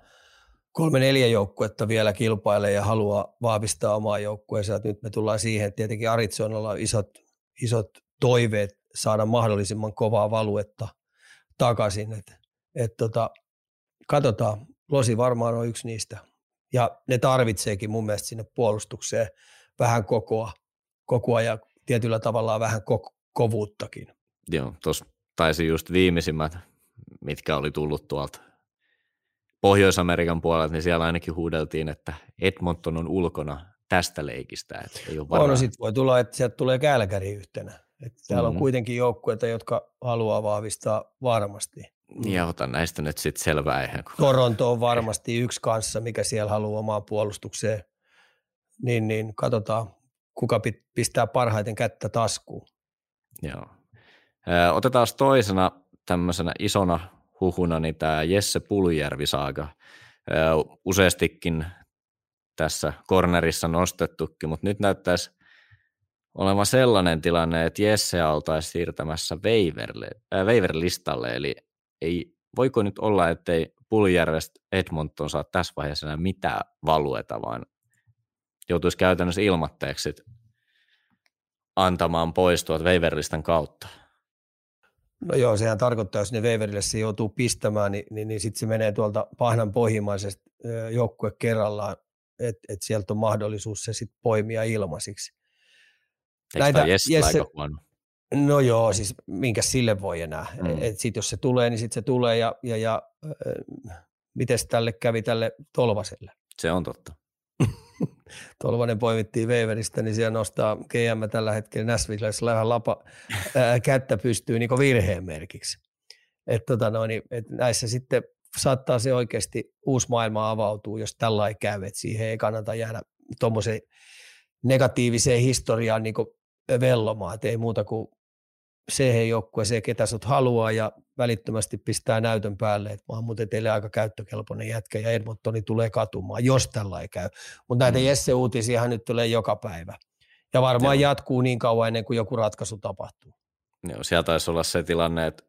kolme neljä joukkuetta vielä kilpailee ja haluaa vahvistaa omaa joukkueensa. Nyt me tullaan siihen, että tietenkin Arizonalla on isot, isot toiveet saada mahdollisimman kovaa valuetta takaisin. Et, et tota, katsotaan, Losi varmaan on yksi niistä. Ja ne tarvitseekin mun mielestä sinne puolustukseen vähän kokoa, kokoa ja tietyllä tavalla vähän ko- kovuuttakin. Joo, tuossa taisi just viimeisimmät, mitkä oli tullut tuolta Pohjois-Amerikan puolelta, niin siellä ainakin huudeltiin, että Edmonton on ulkona tästä leikistä. Että ei ole varaa. No sitten voi tulla, että sieltä tulee Kälkäri yhtenä. Että täällä mm-hmm. on kuitenkin joukkueita, jotka haluaa vahvistaa varmasti. Ja otan näistä nyt sitten selvää. Eihän. Toronto on varmasti yksi kanssa, mikä siellä haluaa omaa puolustukseen. Niin, niin katsotaan, kuka pistää parhaiten kättä taskuun. Joo. Otetaan toisena tämmöisenä isona huhuna niin tämä Jesse Puljärvi-saaga. Useastikin tässä kornerissa nostettukin, mutta nyt näyttäisi olevan sellainen tilanne, että Jesse oltaisiin siirtämässä waiver, äh, listalle eli ei, voiko nyt olla, ettei Puljärvestä Edmonton saa tässä vaiheessa enää mitään valueta, vaan joutuisi käytännössä ilmatteeksi antamaan pois tuolta waiver kautta. No joo, sehän tarkoittaa, jos ne Weverille se joutuu pistämään, niin, niin, niin sitten se menee tuolta pahnan pohjimaisesta joukkue kerrallaan, että et sieltä on mahdollisuus se sitten poimia ilmaisiksi. Näitä, Jesse, aika huono? No joo, siis minkä sille voi enää. Mm. Et sit jos se tulee, niin sitten se tulee ja, ja, ja äh, miten tälle kävi tälle Tolvaselle? Se on totta. Tolvanen poimittiin Weveristä, niin siellä nostaa GM tällä hetkellä Näsvillessä vähän lapa, ää, kättä pystyy niin virheen merkiksi. Et, tota noin, et näissä sitten saattaa se oikeasti uusi maailma avautuu, jos tällä ei käy, että siihen ei kannata jäädä tuommoiseen negatiiviseen historiaan niin vellomaan, että ei muuta kuin se joukkue, se ketä sut haluaa ja välittömästi pistää näytön päälle, että mä oon muuten teille aika käyttökelpoinen jätkä ja Edmontoni tulee katumaan, jos tällä ei käy. Mutta näitä mm. Jesse-uutisia nyt tulee joka päivä. Ja varmaan Joo. jatkuu niin kauan ennen kuin joku ratkaisu tapahtuu. Joo, siellä taisi olla se tilanne, että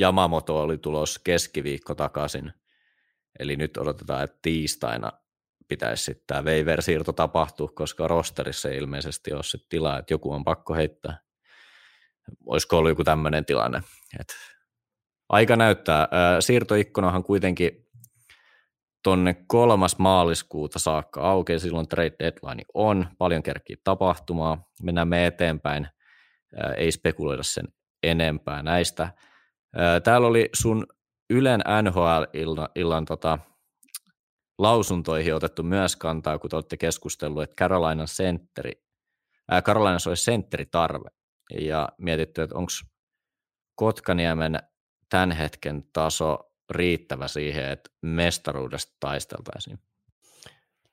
Yamamoto oli tulos keskiviikko takaisin. Eli nyt odotetaan, että tiistaina pitäisi sitten tämä waiver-siirto tapahtua, koska rosterissa ei ilmeisesti ole se tila, että joku on pakko heittää olisiko ollut joku tämmöinen tilanne. Et aika näyttää. Siirtoikkunahan kuitenkin tuonne kolmas maaliskuuta saakka auki, silloin trade deadline on, paljon kerkkiä tapahtumaa, mennään me eteenpäin, ei spekuloida sen enempää näistä. Täällä oli sun Ylen NHL-illan illan, tota, lausuntoihin otettu myös kantaa, kun te olette keskustellut, että Carolinan sentteri, äh, Carolinassa olisi sentteritarve ja mietitty, että onko Kotkaniemen tämän hetken taso riittävä siihen, että mestaruudesta taisteltaisiin?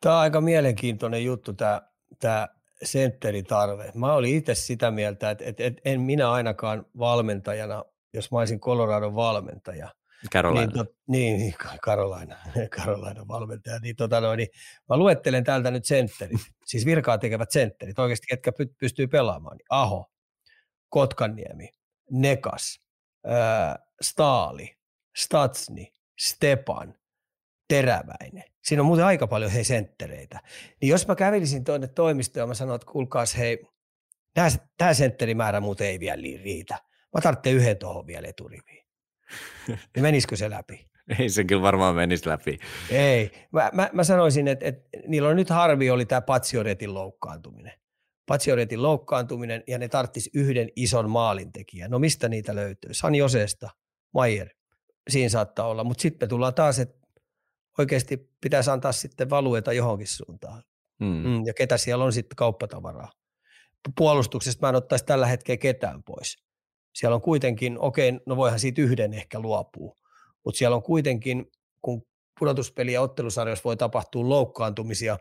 Tämä on aika mielenkiintoinen juttu, tämä, tämä sentteritarve. Mä olin itse sitä mieltä, että, että, että en minä ainakaan valmentajana, jos mä olisin Coloradon valmentaja, Carolina. Niin, tot, niin, niin Carolina, Carolina valmentaja. Niin, tota noin, niin mä luettelen täältä nyt sentterit, siis virkaa tekevät sentterit, oikeasti ketkä py, pystyy pelaamaan. Niin Aho, Kotkaniemi, Nekas, äh, Staali, Statsni, Stepan, Teräväinen. Siinä on muuten aika paljon hei senttereitä. Niin jos mä kävelisin tuonne toimistoon ja mä sanoin, että kuulkaas hei, tämä sentterimäärä muuten ei vielä riitä. Mä tarvitsen yhden tuohon vielä eturiviin. Niin menisikö se läpi? Ei se kyllä varmaan menisi läpi. Ei. Mä, mä, mä sanoisin, että, että niillä on nyt harvi oli tämä Patsioretin loukkaantuminen. Patsioretin loukkaantuminen ja ne tarttisi yhden ison maalintekijän. No mistä niitä löytyy? San Josesta, Mayer, siinä saattaa olla. Mutta sitten me tullaan taas, että oikeasti pitäisi antaa sitten valueta johonkin suuntaan. Mm. Mm, ja ketä siellä on sitten kauppatavaraa. Puolustuksesta mä en ottaisi tällä hetkellä ketään pois. Siellä on kuitenkin, okei, no voihan siitä yhden ehkä luopua, mutta siellä on kuitenkin, kun pudotuspeli- ja ottelusarjoissa voi tapahtua loukkaantumisia,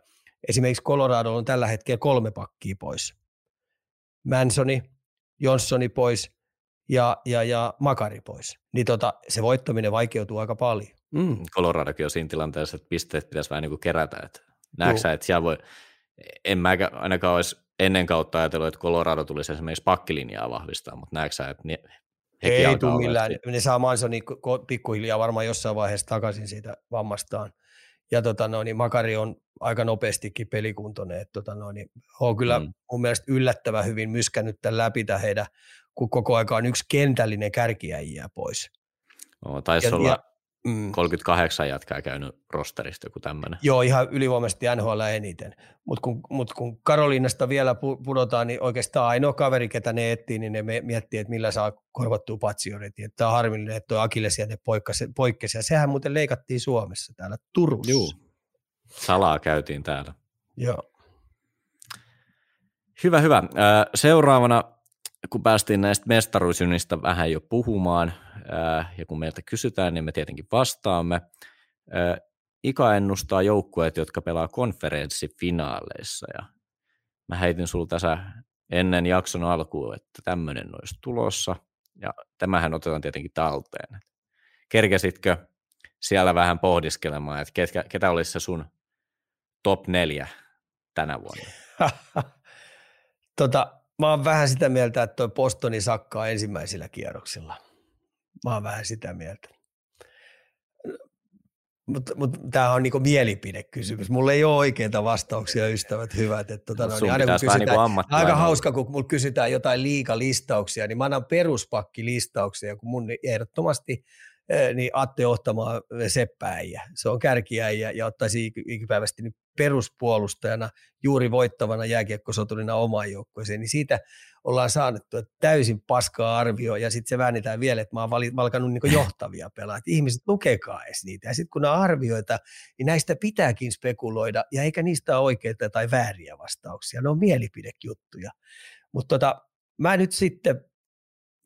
esimerkiksi Colorado on tällä hetkellä kolme pakkia pois. Mansoni, Johnsoni pois ja, ja, ja Makari pois. Niin tota, se voittaminen vaikeutuu aika paljon. Mm. Coloradokin on siinä tilanteessa, että pisteet pitäisi vähän niin kuin kerätä. Että näetkö että siellä voi, en mä ainakaan olisi ennen kautta ajatellut, että Colorado tulisi esimerkiksi pakkilinjaa vahvistaa, mutta näetkö että ne, ei tule millään. Ne saa Mansoni pikkuhiljaa varmaan jossain vaiheessa takaisin siitä vammastaan. Ja tota no, niin Makari on aika nopeastikin pelikuntoinen. Että tota no, niin on kyllä mm. mun mielestä yllättävän hyvin myskännyt tämän läpi heidän, kun koko aika on yksi kentällinen kärkiäjiä pois. No, taisi ja, olla ja, mm. 38 jatkaa käynyt rosterista joku tämmöinen. Joo, ihan ylivoimaisesti NHL eniten. Mutta kun, mut kun Karoliinasta vielä pudotaan, niin oikeastaan ainoa kaveri, ketä ne etsii, niin ne miettii, että millä saa korvattua patsioretin. Tämä on harmillinen, että tuo Akilles ne poikkesi. Ja sehän muuten leikattiin Suomessa täällä Turussa. Joo, salaa käytiin täällä. Joo. Hyvä, hyvä. Seuraavana kun päästiin näistä mestaruusjunista vähän jo puhumaan, ja kun meiltä kysytään, niin me tietenkin vastaamme. Ika ennustaa joukkueet, jotka pelaa konferenssifinaaleissa, ja mä heitin sulla tässä ennen jakson alkuun, että tämmöinen olisi tulossa, ja tämähän otetaan tietenkin talteen. Kerkesitkö siellä vähän pohdiskelemaan, että ketä, ketä olisi se sun top neljä tänä vuonna? tota, mä oon vähän sitä mieltä, että toi Postoni sakkaa ensimmäisillä kierroksilla. Mä oon vähän sitä mieltä. Mutta mut, tämä on niinku mielipidekysymys. Mulla ei ole oikeita vastauksia, ystävät hyvät. Et, tota, no, niin aina kun kysytään, niinku aika hauska, kun mulla kysytään jotain liikalistauksia, niin mä annan peruspakkilistauksia, kun mun ehdottomasti niin Atte Ohtamaa seppäijä. Se on kärkiäijä ja ottaisi ikipäiväisesti niin peruspuolustajana juuri voittavana jääkiekkosoturina omaan joukkueeseen, niin siitä ollaan saanut täysin paskaa arvio ja sitten se väännetään vielä, että mä oon valkannut niin johtavia pelaajia. Ihmiset lukekaa edes niitä ja sitten kun nämä arvioita, niin näistä pitääkin spekuloida ja eikä niistä ole oikeita tai vääriä vastauksia, ne on mielipidejuttuja. Mutta tota, mä nyt sitten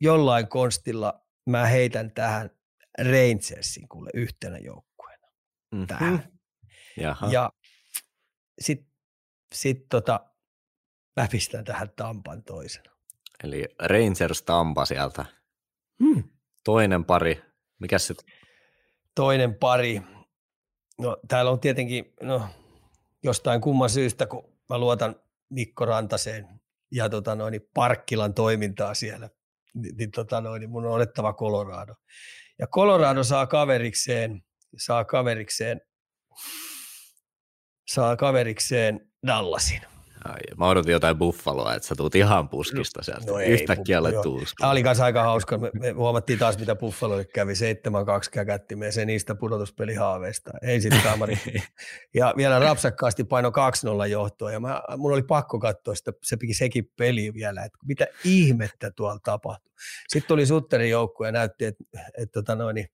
jollain konstilla mä heitän tähän Rangersin kuule yhtenä joukkueena mm-hmm. tähän. Jaha. Ja sitten sit tota, mä pistän tähän Tampan toisena. Eli Rangers Tampa sieltä. Hmm. Toinen pari. Mikä se? Toinen pari. No täällä on tietenkin, no jostain kumman syystä, kun mä luotan Mikko Rantaseen ja tota noin, Parkkilan toimintaa siellä, niin, niin, tota noin, mun on olettava Colorado. Ja Colorado saa kaverikseen, saa kaverikseen, saa kaverikseen Dallasin. Ai, mä odotin jotain buffaloa, että sä tuut ihan puskista sieltä. No ei, Yhtäkkiä olet Tämä oli kanssa aika hauska. Me, me huomattiin taas, mitä buffaloille kävi. 7-2 käkättimeen se niistä pudotuspelihaaveista. Ei sitten kamari. ja vielä rapsakkaasti paino 2-0 johtoa. Ja mä, mun oli pakko katsoa sitä, se piti sekin peli vielä, että mitä ihmettä tuolla tapahtui. Sitten tuli Sutterin joukku ja näytti, että, että tota noin, niin,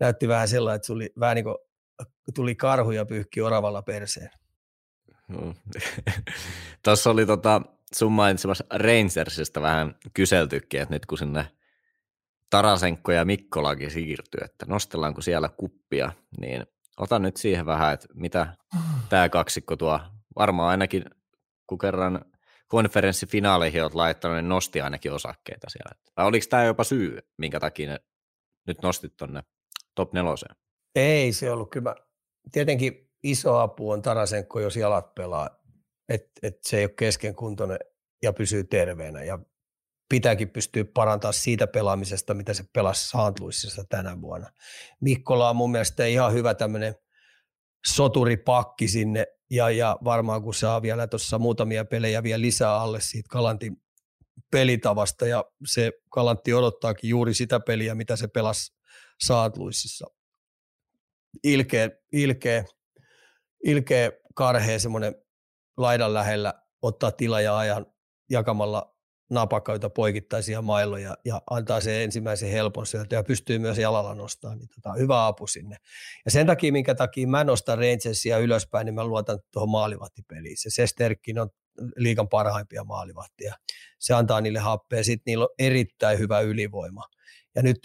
näytti vähän sellainen, että tuli, vähän niin kuin, tuli karhu ja pyyhki oravalla perseen. Mm. Tuossa oli tota, sun mainitsemassa Rangersista vähän kyseltykin, että nyt kun sinne Tarasenko ja Mikkolakin siirtyy, että nostellaanko siellä kuppia, niin otan nyt siihen vähän, että mitä tämä kaksikko tuo. Varmaan ainakin, kun kerran konferenssifinaaleihin olet laittanut, niin nosti ainakin osakkeita siellä. Vai oliko tämä jopa syy, minkä takia ne nyt nostit tuonne top neloseen? Ei se ollut kyllä. Tietenkin iso apu on Tarasenko, jos jalat pelaa, että et se ei ole keskenkuntoinen ja pysyy terveenä. Ja pitääkin pystyä parantaa siitä pelaamisesta, mitä se pelasi Saantluississa tänä vuonna. Mikkola on mun mielestä ihan hyvä tämmöinen soturipakki sinne ja, ja varmaan kun saa vielä tuossa muutamia pelejä vielä lisää alle siitä Kalantin pelitavasta ja se Kalantti odottaakin juuri sitä peliä, mitä se pelasi Saatluississa. Ilkeä, ilkeä, ilkeä karhea semmoinen laidan lähellä ottaa tila ja ajan jakamalla napakoita poikittaisia mailoja ja antaa se ensimmäisen helpon sieltä ja pystyy myös jalalla nostamaan, niin tota, hyvä apu sinne. Ja sen takia, minkä takia mä nostan Rangersia ylöspäin, niin mä luotan tuohon maalivahtipeliin. Se Sesterkin on liikan parhaimpia maalivahtia. Se antaa niille happea, sitten niillä on erittäin hyvä ylivoima. Ja nyt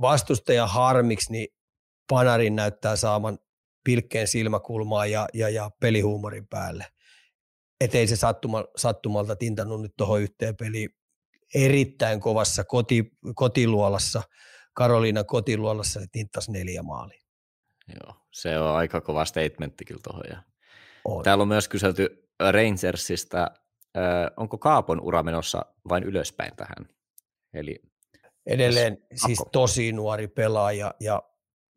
vastustajan harmiksi, niin Panarin näyttää saaman pilkkeen silmäkulmaa ja, ja, ja pelihuumorin päälle – ettei se sattuma, sattumalta tintannut nyt tuohon yhteen peliin erittäin kovassa koti, kotiluolassa, Karoliina kotiluolassa se tinttasi neljä maalia. Joo, se on aika kova statementti kyllä tuohon. Ja on. Täällä on myös kyselty Rangersista, äh, onko Kaapon ura menossa vain ylöspäin tähän? Eli Edelleen siis tosi nuori pelaaja ja,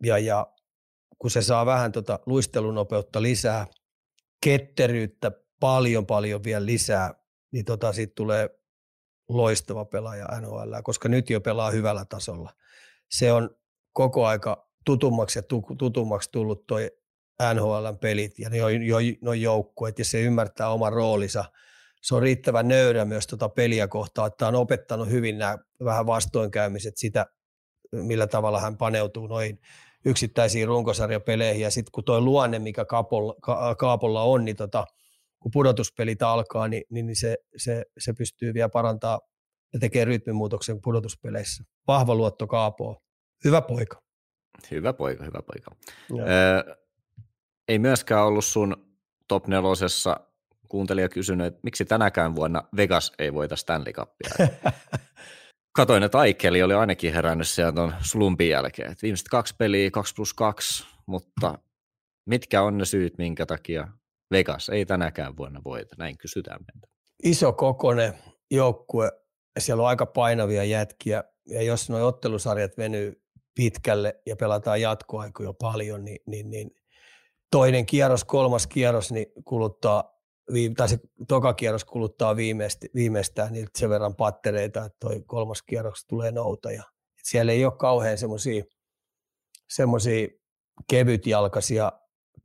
ja, ja kun se saa vähän tota luistelunopeutta lisää, ketteryyttä, paljon paljon vielä lisää, niin tota, siitä tulee loistava pelaaja NHL, koska nyt jo pelaa hyvällä tasolla. Se on koko aika tutummaksi ja tutummaksi tullut toi NHLn pelit ja jo, jo, no joukkueet ja se ymmärtää oman roolinsa. Se on riittävän nöyrä myös tuota peliä kohtaan, että on opettanut hyvin nämä vähän vastoinkäymiset sitä, millä tavalla hän paneutuu noihin yksittäisiin runkosarjapeleihin ja sitten kun tuo luonne, mikä Kaapolla, Kaapolla on, niin tota, kun pudotuspelit alkaa, niin, niin, niin se, se, se pystyy vielä parantaa ja tekee rytmimuutoksen pudotuspeleissä. Vahva luotto Kaapoa. Hyvä poika. Hyvä poika, hyvä poika. Öö, ei myöskään ollut sun top nelosessa kuuntelija kysynyt, että miksi tänäkään vuonna Vegas ei voita Stanley Cupia. Katoin, että Aikeli oli ainakin herännyt sieltä tuon slumpin jälkeen. Että viimeiset kaksi peliä, 2 plus 2, mutta mitkä on ne syyt, minkä takia Vegas ei tänäkään vuonna voita, näin kysytään meiltä. Iso kokonen joukkue, siellä on aika painavia jätkiä, ja jos nuo ottelusarjat venyy pitkälle ja pelataan jatkoaikoja paljon, niin, niin, niin toinen kierros, kolmas kierros niin kuluttaa, tai se toka kierros kuluttaa viimeistä, viimeistään niin sen verran pattereita, että toi kolmas kierros tulee noutaja. Et siellä ei ole kauhean semmoisia semmoisia kevytjalkaisia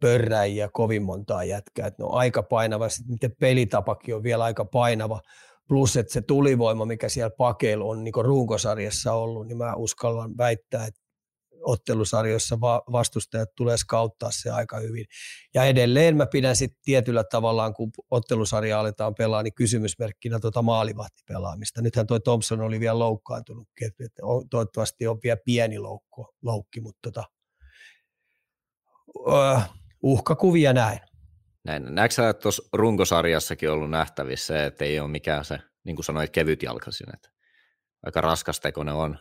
pörräjiä kovin montaa jätkää, että ne on aika painava, sitten niiden pelitapakin on vielä aika painava, plus että se tulivoima, mikä siellä pakeilla on niin runkosarjassa ollut, niin mä uskallan väittää, että ottelusarjoissa vastustajat tulee skauttaa se aika hyvin. Ja edelleen mä pidän sitten tietyllä tavallaan, kun ottelusarja aletaan pelaa, niin kysymysmerkkinä tuota maalivahtipelaamista. Nythän toi Thompson oli vielä loukkaantunut, että toivottavasti on vielä pieni loukku, loukki, mutta tota, uhkakuvia näin. Näin. Näetkö sä, että tuossa runkosarjassakin ollut nähtävissä että ei ole mikään se, niin kuin sanoit, kevyt jalkaisin, että aika raskas tekonen on.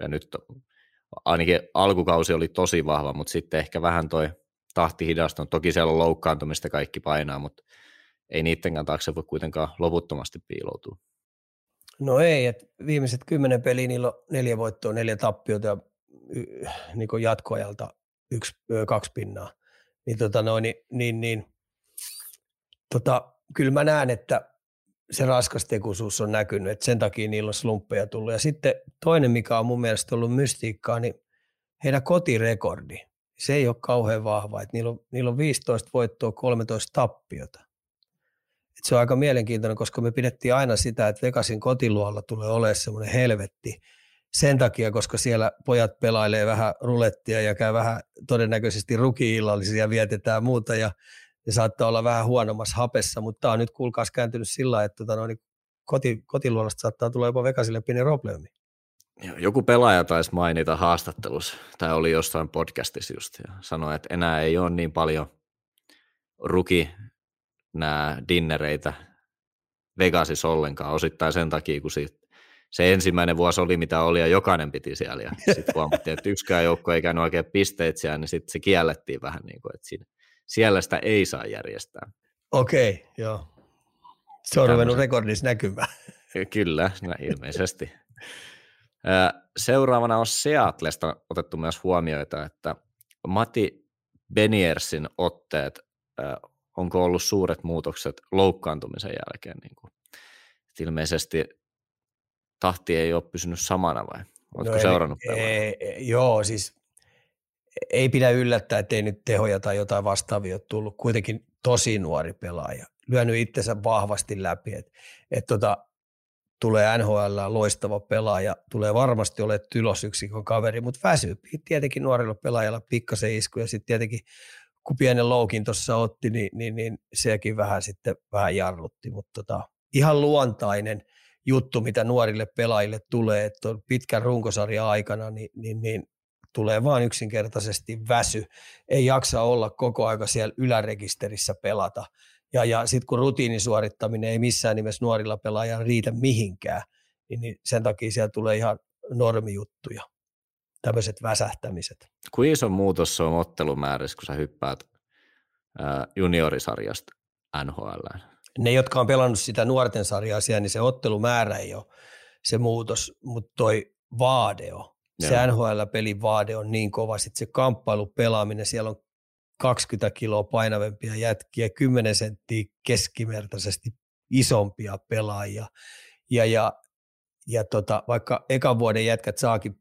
Ja nyt ainakin alkukausi oli tosi vahva, mutta sitten ehkä vähän toi tahti hidastunut. Toki siellä on loukkaantumista kaikki painaa, mutta ei niiden taakse voi kuitenkaan loputtomasti piiloutua. No ei, että viimeiset kymmenen peliä niillä on neljä voittoa, neljä tappiota ja niin jatkoajalta yksi, kaksi pinnaa niin, tota noin, niin, niin, niin tota, kyllä mä näen, että se raskastekuisuus on näkynyt, että sen takia niillä on slumppeja tullut. Ja sitten toinen, mikä on mun mielestä ollut mystiikkaa, niin heidän kotirekordi, se ei ole kauhean vahva. Että niillä, on, niillä on 15 voittoa, 13 tappiota. Et se on aika mielenkiintoinen, koska me pidettiin aina sitä, että Vegasin kotiluolla tulee olemaan semmoinen helvetti – sen takia, koska siellä pojat pelailee vähän rulettia ja käy vähän todennäköisesti rukiillallisia, vietetään muuta ja ne saattaa olla vähän huonommassa hapessa, mutta tämä on nyt kuulkaas kääntynyt sillä että tota, no, niin koti, kotiluonnosta saattaa tulla jopa Vegasille pieni probleemi. Joku pelaaja taisi mainita haastattelussa, tai oli jossain podcastissa just, ja sanoi, että enää ei ole niin paljon ruki nämä dinnereitä Vegasissa ollenkaan, osittain sen takia, kun siitä, se ensimmäinen vuosi oli mitä oli ja jokainen piti siellä ja sitten huomattiin, että yksikään joukko ei käynyt oikein pisteet siellä, niin sitten se kiellettiin vähän niin kuin, että siinä, siellä sitä ei saa järjestää. Okei, joo. Se on ruvennut rekordissa näkymään. Kyllä, no ilmeisesti. Seuraavana on Seatlesta otettu myös huomioita, että Mati Beniersin otteet, onko ollut suuret muutokset loukkaantumisen jälkeen? Niin kuin, ilmeisesti tahti ei ole pysynyt samana vai? Oletko no seurannut ei, ei, Joo, siis ei pidä yllättää, ettei nyt tehoja tai jotain vastaavia ole tullut. Kuitenkin tosi nuori pelaaja, lyönyt itsensä vahvasti läpi. Et, et tota, tulee NHL loistava pelaaja, tulee varmasti olemaan tylosyksikön kaveri, mutta väsyy tietenkin nuorilla pelaajalla pikkasen isku ja sitten tietenkin kun pienen loukin tuossa otti, niin, niin, niin, sekin vähän sitten vähän jarrutti, mutta tota, ihan luontainen juttu, mitä nuorille pelaajille tulee, että on pitkän runkosarjan aikana, niin, niin, niin tulee vaan yksinkertaisesti väsy. Ei jaksa olla koko aika siellä ylärekisterissä pelata. Ja, ja sitten kun rutiinisuorittaminen ei missään nimessä nuorilla pelaajilla riitä mihinkään, niin, niin sen takia siellä tulee ihan normijuttuja, tämmöiset väsähtämiset. Kuinka iso muutos se on ottelumäärässä, kun sä hyppäät ää, juniorisarjasta NHL? Ne, jotka on pelannut sitä nuorten sarjaa siellä, niin se ottelumäärä ei ole se muutos, mutta toi vaade on. Se NHL-pelin vaade on niin kova, sitten se kamppailu pelaaminen, siellä on 20 kiloa painavempia jätkiä, 10 senttiä keskimertaisesti isompia pelaajia. Ja, ja, ja tota, vaikka ekan vuoden jätkät saakin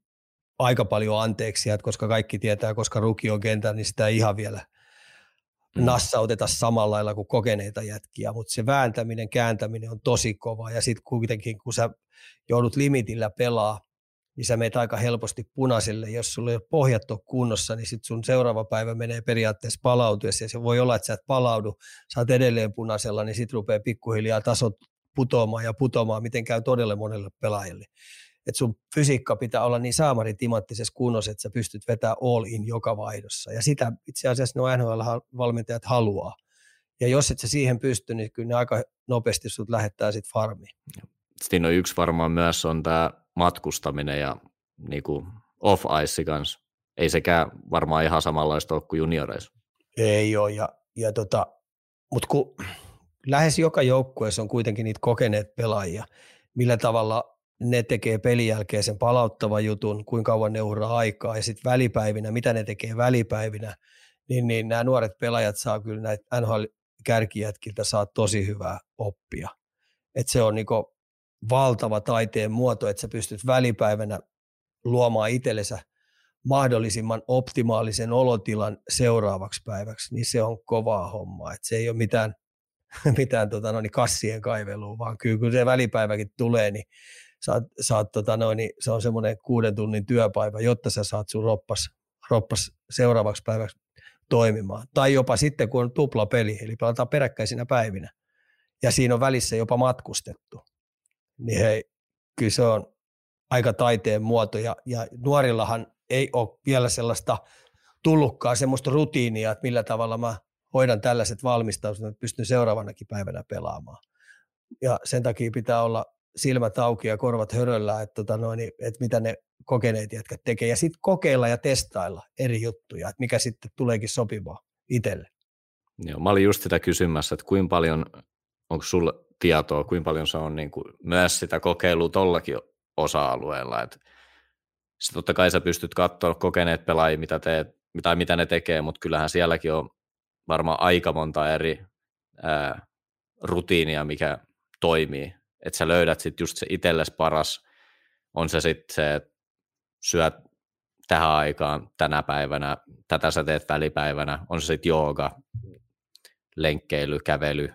aika paljon anteeksi, koska kaikki tietää, koska ruki on kentän, niin sitä ei ihan vielä mm. nassauteta samalla lailla kuin kokeneita jätkiä, mutta se vääntäminen, kääntäminen on tosi kova ja sitten kuitenkin kun sä joudut limitillä pelaa, niin sä meet aika helposti punaiselle. Jos sulla ei ole pohjat ole kunnossa, niin sitten sun seuraava päivä menee periaatteessa palautuessa ja se voi olla, että sä et palaudu, sä oot edelleen punaisella, niin sitten rupeaa pikkuhiljaa tasot putoamaan ja putoamaan, miten käy todella monelle pelaajalle. Että sun fysiikka pitää olla niin saamaritimanttisessa kunnossa, että sä pystyt vetämään all in joka vaihdossa. Ja sitä itse asiassa nuo NHL-valmentajat haluaa. Ja jos et sä siihen pysty, niin kyllä ne aika nopeasti sut lähettää sitten farmiin. Sitten on yksi varmaan myös on tämä matkustaminen ja niin kuin off-ice kanssa. Ei sekään varmaan ihan samanlaista ole kuin junioreissa. Ei ole, ja, ja tota, mutta kun lähes joka joukkueessa on kuitenkin niitä kokeneet pelaajia, millä tavalla ne tekee pelin jälkeen sen palauttavan jutun, kuinka kauan ne uhraa aikaa, ja sitten välipäivinä, mitä ne tekee välipäivinä, niin, niin nämä nuoret pelaajat saa kyllä näitä NHL-kärkijätkiltä saa tosi hyvää oppia. Et se on niinku valtava taiteen muoto, että sä pystyt välipäivänä luomaan itsellensä mahdollisimman optimaalisen olotilan seuraavaksi päiväksi, niin se on kovaa hommaa. Et se ei ole mitään, mitään tota, no, niin kassien kaivelua, vaan kyllä kun se välipäiväkin tulee, niin, saat, saat, tota, no, niin se on semmoinen kuuden tunnin työpäivä, jotta sä saat sun roppas, roppas seuraavaksi päiväksi toimimaan. Tai jopa sitten, kun on tupla peli, eli pelataan peräkkäisinä päivinä, ja siinä on välissä jopa matkustettu niin hei, kyllä se on aika taiteen muoto ja, ja nuorillahan ei ole vielä sellaista tullutkaan semmoista rutiinia, että millä tavalla mä hoidan tällaiset valmistaukset, että pystyn seuraavanakin päivänä pelaamaan. Ja sen takia pitää olla silmät auki ja korvat höröllä, että, tota noin, että mitä ne kokeneet jätkät tekee. Ja sitten kokeilla ja testailla eri juttuja, että mikä sitten tuleekin sopivaa itselle. Joo, mä olin just sitä kysymässä, että kuinka paljon, onko sulla tietoa, kuinka paljon se on niin kuin myös sitä kokeilua tollakin osa-alueella. Et sit totta kai sä pystyt katsoa kokeneet pelaajia, mitä, teet, mitä, mitä ne tekee, mutta kyllähän sielläkin on varmaan aika monta eri ää, rutiinia, mikä toimii. Että sä löydät sitten just se itsellesi paras, on se sitten se, että syöt tähän aikaan tänä päivänä, tätä sä teet välipäivänä, on se sitten jooga, lenkkeily, kävely,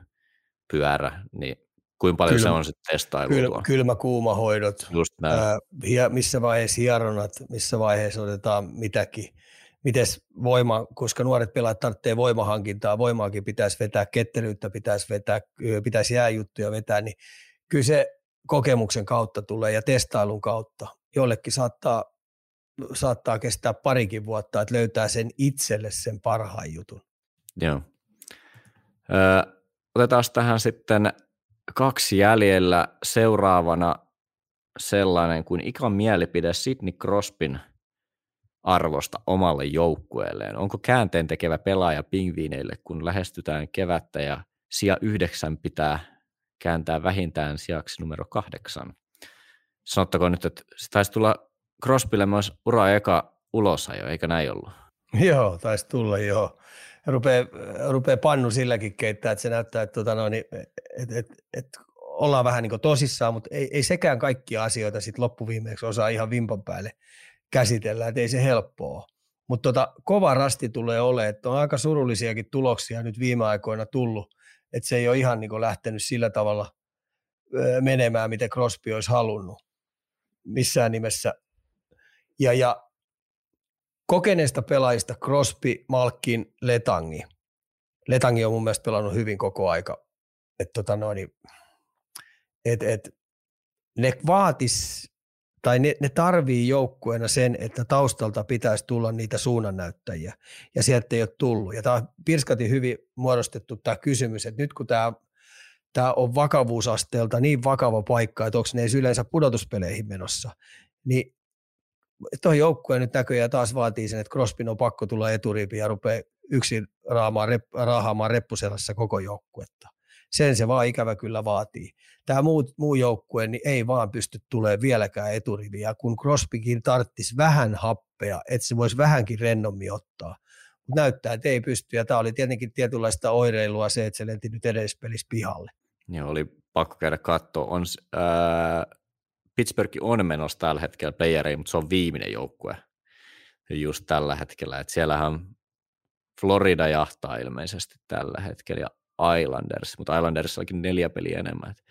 pyörä, niin kuinka paljon kylmä, se on sitten testailua? Kylmä, kylmä kuumahoidot, Just näin. Ää, missä vaiheessa hieronnat, missä vaiheessa otetaan mitäkin, miten voima, koska nuoret pelaajat tarvitsee voimahankintaa, voimaakin pitäisi vetää, ketteryyttä pitäisi vetää, pitäisi jääjuttuja vetää, niin kyllä se kokemuksen kautta tulee ja testailun kautta. Jollekin saattaa, saattaa kestää parikin vuotta, että löytää sen itselle sen parhaan jutun. Joo. Öö, Otetaan tähän sitten kaksi jäljellä. Seuraavana sellainen kuin ikan mielipide Sidney Crospin arvosta omalle joukkueelleen. Onko käänteen tekevä pelaaja pingviineille, kun lähestytään kevättä ja sija yhdeksän pitää kääntää vähintään sijaksi numero kahdeksan? Sanottakoon nyt, että se taisi tulla Crosbylle myös ura eka ulosajo, eikä näin ollut? Joo, taisi tulla joo. Rupee, rupee pannu silläkin keittää, että se näyttää, että, tota noin, että, että, että ollaan vähän niin tosissaan, mutta ei, ei sekään kaikkia asioita sitten loppuviimeeksi osaa ihan vimpan päälle käsitellä, että ei se helppoa. Mutta tota, kova rasti tulee olemaan, että on aika surullisiakin tuloksia nyt viime aikoina tullut, että se ei ole ihan niin lähtenyt sillä tavalla menemään, miten Crosby olisi halunnut missään nimessä. Ja, ja kokeneista pelaajista Crosby, Malkin, Letangi. Letangi on mun mielestä pelannut hyvin koko aika. Et tota noin, et, et, ne vaatis, tai ne, ne tarvii joukkueena sen, että taustalta pitäisi tulla niitä suunnannäyttäjiä, ja sieltä ei ole tullut. Ja tämä on Pirskatin hyvin muodostettu tämä kysymys, että nyt kun tämä, tämä on vakavuusasteelta niin vakava paikka, että onko ne edes yleensä pudotuspeleihin menossa, niin tuo joukkue nyt näköjään taas vaatii sen, että Crospin on pakko tulla eturiipiin ja rupeaa yksin raahaamaan, rep, raahaamaan reppuselässä koko joukkuetta. Sen se vaan ikävä kyllä vaatii. Tämä muu, muu joukkue niin ei vaan pysty tulemaan vieläkään eturiviä, kun Crosbykin tarttisi vähän happea, että se voisi vähänkin rennommin ottaa. Mutta näyttää, että ei pysty, ja tämä oli tietenkin tietynlaista oireilua se, että se lenti nyt edes pelissä pihalle. Joo, oli pakko käydä katsoa. On, ää, Pittsburgh on menossa tällä hetkellä playereihin, mutta se on viimeinen joukkue just tällä hetkellä. Et siellähän Florida jahtaa ilmeisesti tällä hetkellä ja Islanders, mutta Islanders onkin neljä peliä enemmän. Et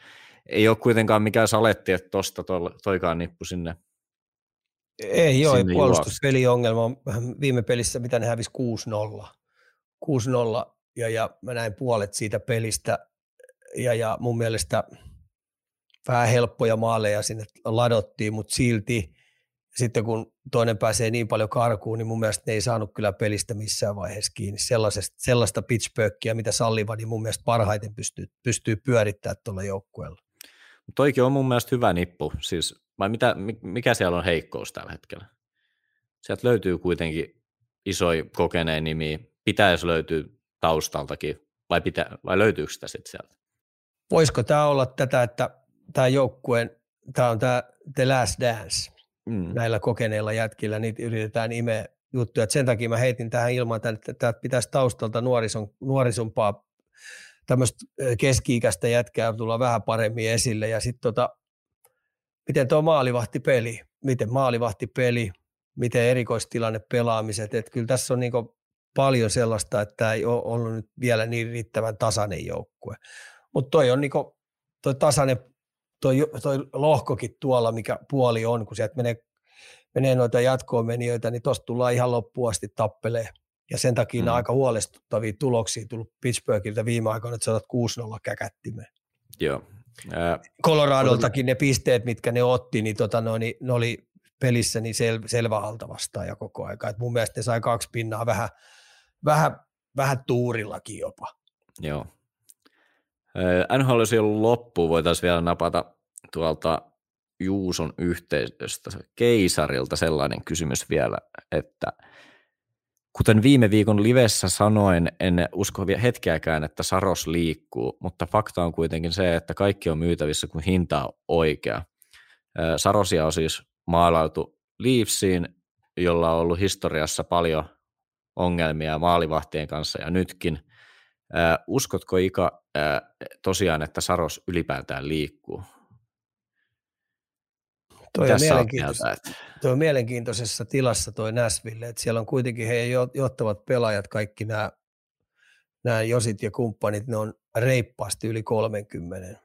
ei ole kuitenkaan mikään saletti, että tuosta toikaan nippu sinne Ei ole, puolustuspeliongelma on viime pelissä, mitä ne hävisi 6-0. 6-0 ja, ja mä näin puolet siitä pelistä ja, ja mun mielestä – vähän helppoja maaleja sinne ladottiin, mutta silti sitten kun toinen pääsee niin paljon karkuun, niin mun mielestä ne ei saanut kyllä pelistä missään vaiheessa kiinni. Sellaisesta, sellaista pitchbökkiä, mitä salliva, niin mun mielestä parhaiten pystyy, pystyy pyörittämään tuolla joukkueella. Toikin on mun mielestä hyvä nippu. Siis, vai mitä, mikä siellä on heikkous tällä hetkellä? Sieltä löytyy kuitenkin isoja kokeneen nimi. Pitäisi löytyä taustaltakin, vai, pitä, vai löytyykö sitä sitten sieltä? Voisiko tämä olla tätä, että tämä joukkueen, tämä on tämä The Last Dance mm. näillä kokeneilla jätkillä, niitä yritetään imeä juttuja. Et sen takia mä heitin tähän ilman, että tämä pitäisi taustalta nuorison, nuorisompaa tämmöistä keski-ikäistä jätkää tulla vähän paremmin esille. Ja sitten tota, miten tuo maalivahtipeli, miten maalivahtipeli, miten erikoistilanne pelaamiset. Et kyllä tässä on niinku paljon sellaista, että tämä ei ole ollut nyt vielä niin riittävän tasainen joukkue. Mutta toi on niinku, toi tasainen toi, toi lohkokin tuolla, mikä puoli on, kun sieltä menee, menee noita jatkoon menijöitä, niin tuosta tullaan ihan loppuun asti tappelee. Ja sen takia mm. on aika huolestuttavia tuloksia tullut Pittsburghilta viime aikoina, että saatat 6-0 käkättimeen. Joo. Ää, Coloradoltakin ne pisteet, mitkä ne otti, niin tota, no, niin ne oli pelissä niin sel, selvä alta ja koko aika. Et mun mielestä ne sai kaksi pinnaa vähän, vähän, vähän tuurillakin jopa. Joo, NHL olisi ollut loppu, voitaisiin vielä napata tuolta Juuson yhteisöstä keisarilta sellainen kysymys vielä, että kuten viime viikon livessä sanoin, en usko vielä hetkeäkään, että Saros liikkuu, mutta fakta on kuitenkin se, että kaikki on myytävissä, kun hinta on oikea. Sarosia on siis maalautu Leafsiin, jolla on ollut historiassa paljon ongelmia maalivahtien kanssa ja nytkin – uskotko Ika tosiaan, että Saros ylipäätään liikkuu? Toi on, mielenkiintois- toi on mielenkiintoisessa tilassa toi Näsville, että siellä on kuitenkin heidän johtavat pelaajat, kaikki nämä, nämä Josit ja kumppanit, ne on reippaasti yli 30.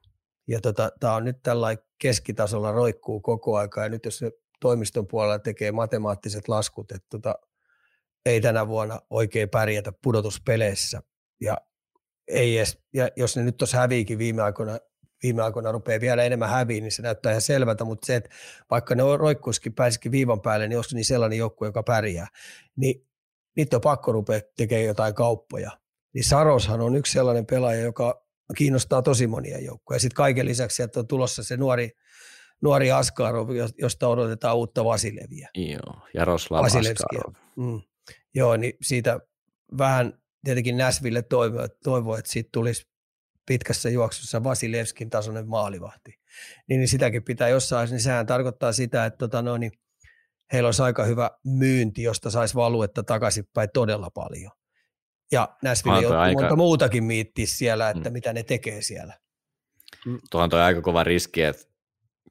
Ja tota, tämä on nyt tällä keskitasolla roikkuu koko aika, ja nyt jos ne toimiston puolella tekee matemaattiset laskut, että tota, ei tänä vuonna oikein pärjätä pudotuspeleissä, ja ei edes, ja jos ne nyt tuossa häviikin viime aikoina, viime aikoina rupeaa vielä enemmän häviin, niin se näyttää ihan selvältä, mutta se, että vaikka ne roikkuisikin, pääsikin viivan päälle, niin olisi niin sellainen joukkue, joka pärjää, niin niitä on pakko rupea tekemään jotain kauppoja. Niin Saroshan on yksi sellainen pelaaja, joka kiinnostaa tosi monia joukkoja. Sitten kaiken lisäksi että on tulossa se nuori, nuori Askarov, josta odotetaan uutta Vasileviä. Joo, Jaroslav Askarov. Mm. Joo, niin siitä vähän tietenkin Näsville toivoo, toivo, että siitä tulisi pitkässä juoksussa Vasilevskin tasoinen maalivahti. Niin, niin sitäkin pitää jossain, niin sehän tarkoittaa sitä, että tota, no, niin heillä olisi aika hyvä myynti, josta saisi valuetta takaisinpäin todella paljon. Ja Näsville joutuu aika... monta muutakin miittiä siellä, että mm. mitä ne tekee siellä. Mm. Tuohan toi aika kova riski, että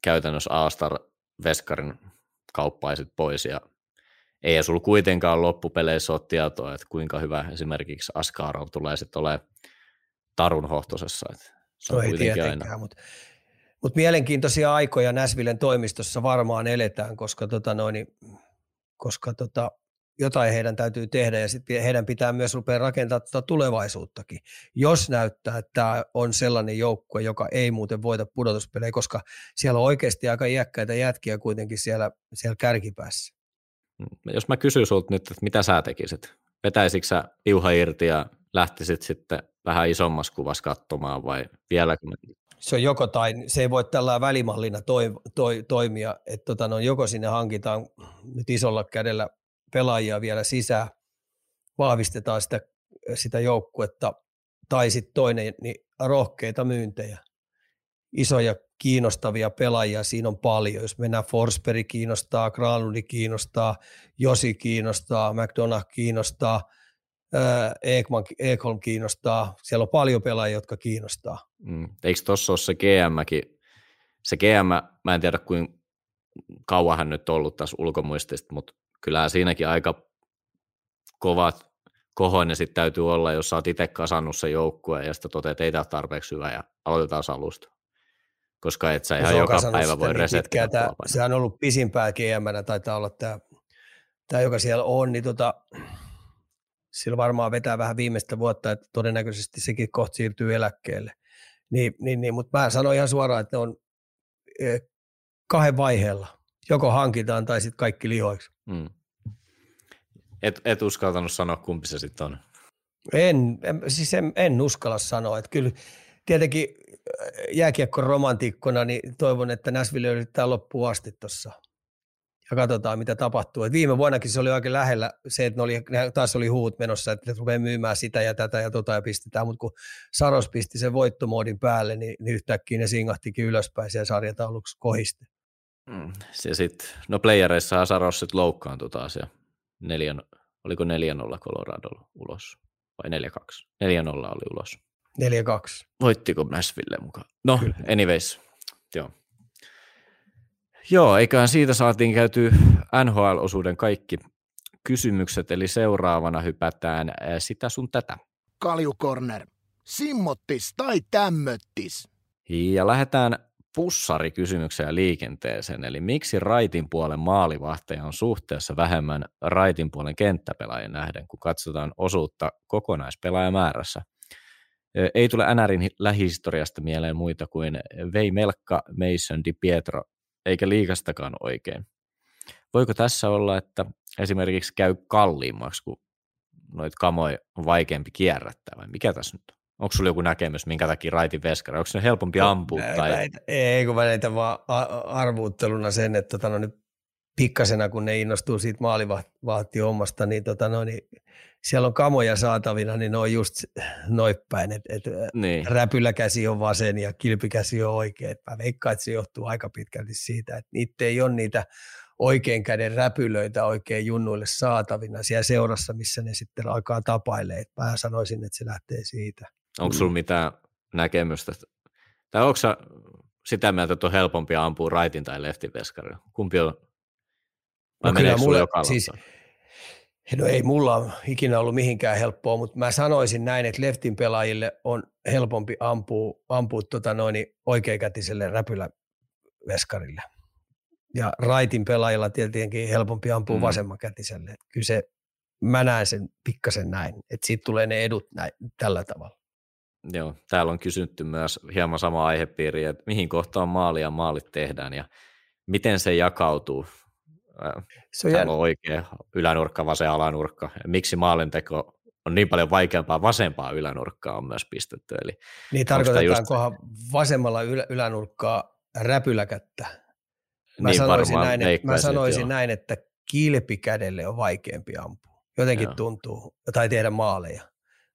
käytännössä Aastar Veskarin kauppaisit pois ja ei sulla kuitenkaan loppupeleissä ole tietoa, että kuinka hyvä esimerkiksi Askarov tulee sitten olemaan Tarun hohtosessa. Että se on no ei tietenkään, mutta mut mielenkiintoisia aikoja Näsvillen toimistossa varmaan eletään, koska, tota noin, koska tota, jotain heidän täytyy tehdä ja sitten heidän pitää myös rupea rakentamaan tuota tulevaisuuttakin. Jos näyttää, että tämä on sellainen joukkue, joka ei muuten voita pudotuspelejä, koska siellä on oikeasti aika iäkkäitä jätkiä kuitenkin siellä, siellä kärkipäässä. Mm, jos mä kysyn sulta nyt, että mitä sä tekisit? Vetäisikö sä piuha irti ja lähtisit sitten vähän isommassa kuvassa katsomaan vai vieläkö? Se on joko tai, se ei voi tällä välimallina toi, toi, toimia, että tota, no, joko sinne hankitaan nyt isolla kädellä pelaajia vielä sisään, vahvistetaan sitä, sitä joukkuetta, tai sitten toinen, niin rohkeita myyntejä, isoja kiinnostavia pelaajia siinä on paljon. Jos mennään Forsberg kiinnostaa, Granlund kiinnostaa, Josi kiinnostaa, McDonough kiinnostaa, Ekman, Ekholm kiinnostaa. Siellä on paljon pelaajia, jotka kiinnostaa. Mm. Eikö tuossa ole se GM-kin? Se GM, mä en tiedä kuinka kauan hän nyt ollut tässä ulkomuistista, mutta kyllähän siinäkin aika kovat kohoinen sitten täytyy olla, jos sä oot itse kasannut sen joukkueen ja sitten toteat, että ei tämä tarpeeksi hyvä ja aloitetaan alusta koska et sä ihan joka päivä voi niin resettiä. Se on ollut pisimpää gm taitaa olla tämä, tämä, joka siellä on, niin tota, sillä varmaan vetää vähän viimeistä vuotta, että todennäköisesti sekin kohta siirtyy eläkkeelle. Niin, niin, niin, mutta mä sanoin ihan suoraan, että ne on e, kahden vaiheella. Joko hankitaan tai sitten kaikki lihoiksi. Hmm. Et, et uskaltanut sanoa, kumpi se sitten on. En, en, siis en, en uskalla sanoa. Että kyllä tietenkin jääkiekko-romantiikkona, niin toivon, että Näsville yrittää loppuun asti tuossa. Ja katsotaan, mitä tapahtuu. Et viime vuonnakin se oli oikein lähellä se, että ne oli, ne taas oli huut menossa, että ne rupeaa myymään sitä ja tätä ja tota ja pistetään. Mutta kun Saros pisti sen voittomoodin päälle, niin, niin yhtäkkiä ne singahtikin ylöspäin siellä sarjatauluksi kohiste. Mm. Se sit, no playereissa Saros sitten loukkaantui taas ja neljän, oliko 4-0 Colorado ulos vai 4-2? 4-0 oli ulos. 4-2. Voittiko Nashville mukaan? No, Kyllä. anyways, joo. Joo, eiköhän siitä saatiin käyty NHL-osuuden kaikki kysymykset, eli seuraavana hypätään sitä sun tätä. Kaljukorner. Simmottis tai tämmöttis? Ja lähdetään pussarikysymykseen liikenteeseen, eli miksi raitin puolen maalivahteja on suhteessa vähemmän raitin puolen kenttäpelaajien nähden, kun katsotaan osuutta kokonaispelaajamäärässä – ei tule NRin lähihistoriasta mieleen muita kuin Vei Melkka, Mason, Di Pietro, eikä liikastakaan oikein. Voiko tässä olla, että esimerkiksi käy kalliimmaksi, kun noit kamoja on vaikeampi kierrättää, vai mikä tässä nyt on? Onko sulla joku näkemys, minkä takia raitin veskari? Onko se helpompi no, ampua? Tai... Näitä, ei, kun mä näitä vaan arvuutteluna sen, että tota, no, nyt pikkasena, kun ne innostuu siitä maalivahti-hommasta, niin, tota, no, niin siellä on kamoja saatavina, niin ne on just noippäin, että et niin. räpyläkäsi on vasen ja kilpikäsi on oikein. Mä veikkaan, että se johtuu aika pitkälti siitä, että niitä ei ole niitä oikein käden räpylöitä oikein junnuille saatavina siellä seurassa, missä ne sitten alkaa tapailee. Et mä sanoisin, että se lähtee siitä. Onko sulla mitään näkemystä? Tai onko sitä mieltä, että on helpompi ampua raitin tai leftin veskarilla? Kumpi on? Vai no kyllä mulle, siis, No ei mulla ikinä ollut mihinkään helppoa, mutta mä sanoisin näin, että leftin pelaajille on helpompi ampua, ampua tota noin oikeakätiselle räpyläveskarille. Ja raitin pelaajilla tietenkin helpompi ampua mm. vasemmankätiselle. Kyllä se, mä näen sen pikkasen näin, että siitä tulee ne edut näin, tällä tavalla. Joo, täällä on kysytty myös hieman sama aihepiiri, että mihin kohtaan maali ja maalit tehdään ja miten se jakautuu se on, on oikea ylänurkka, vasen alanurkka. Miksi maalinteko on niin paljon vaikeampaa, vasempaa ylänurkkaa on myös pistetty. Eli niin tarkoitetaankohan just... vasemmalla ylä, ylänurkkaa räpyläkättä? Mä niin sanoisin, näin, että, mä sanoisin joo. näin, että kilpikädelle on vaikeampi ampua. Jotenkin joo. tuntuu, tai tehdä maaleja.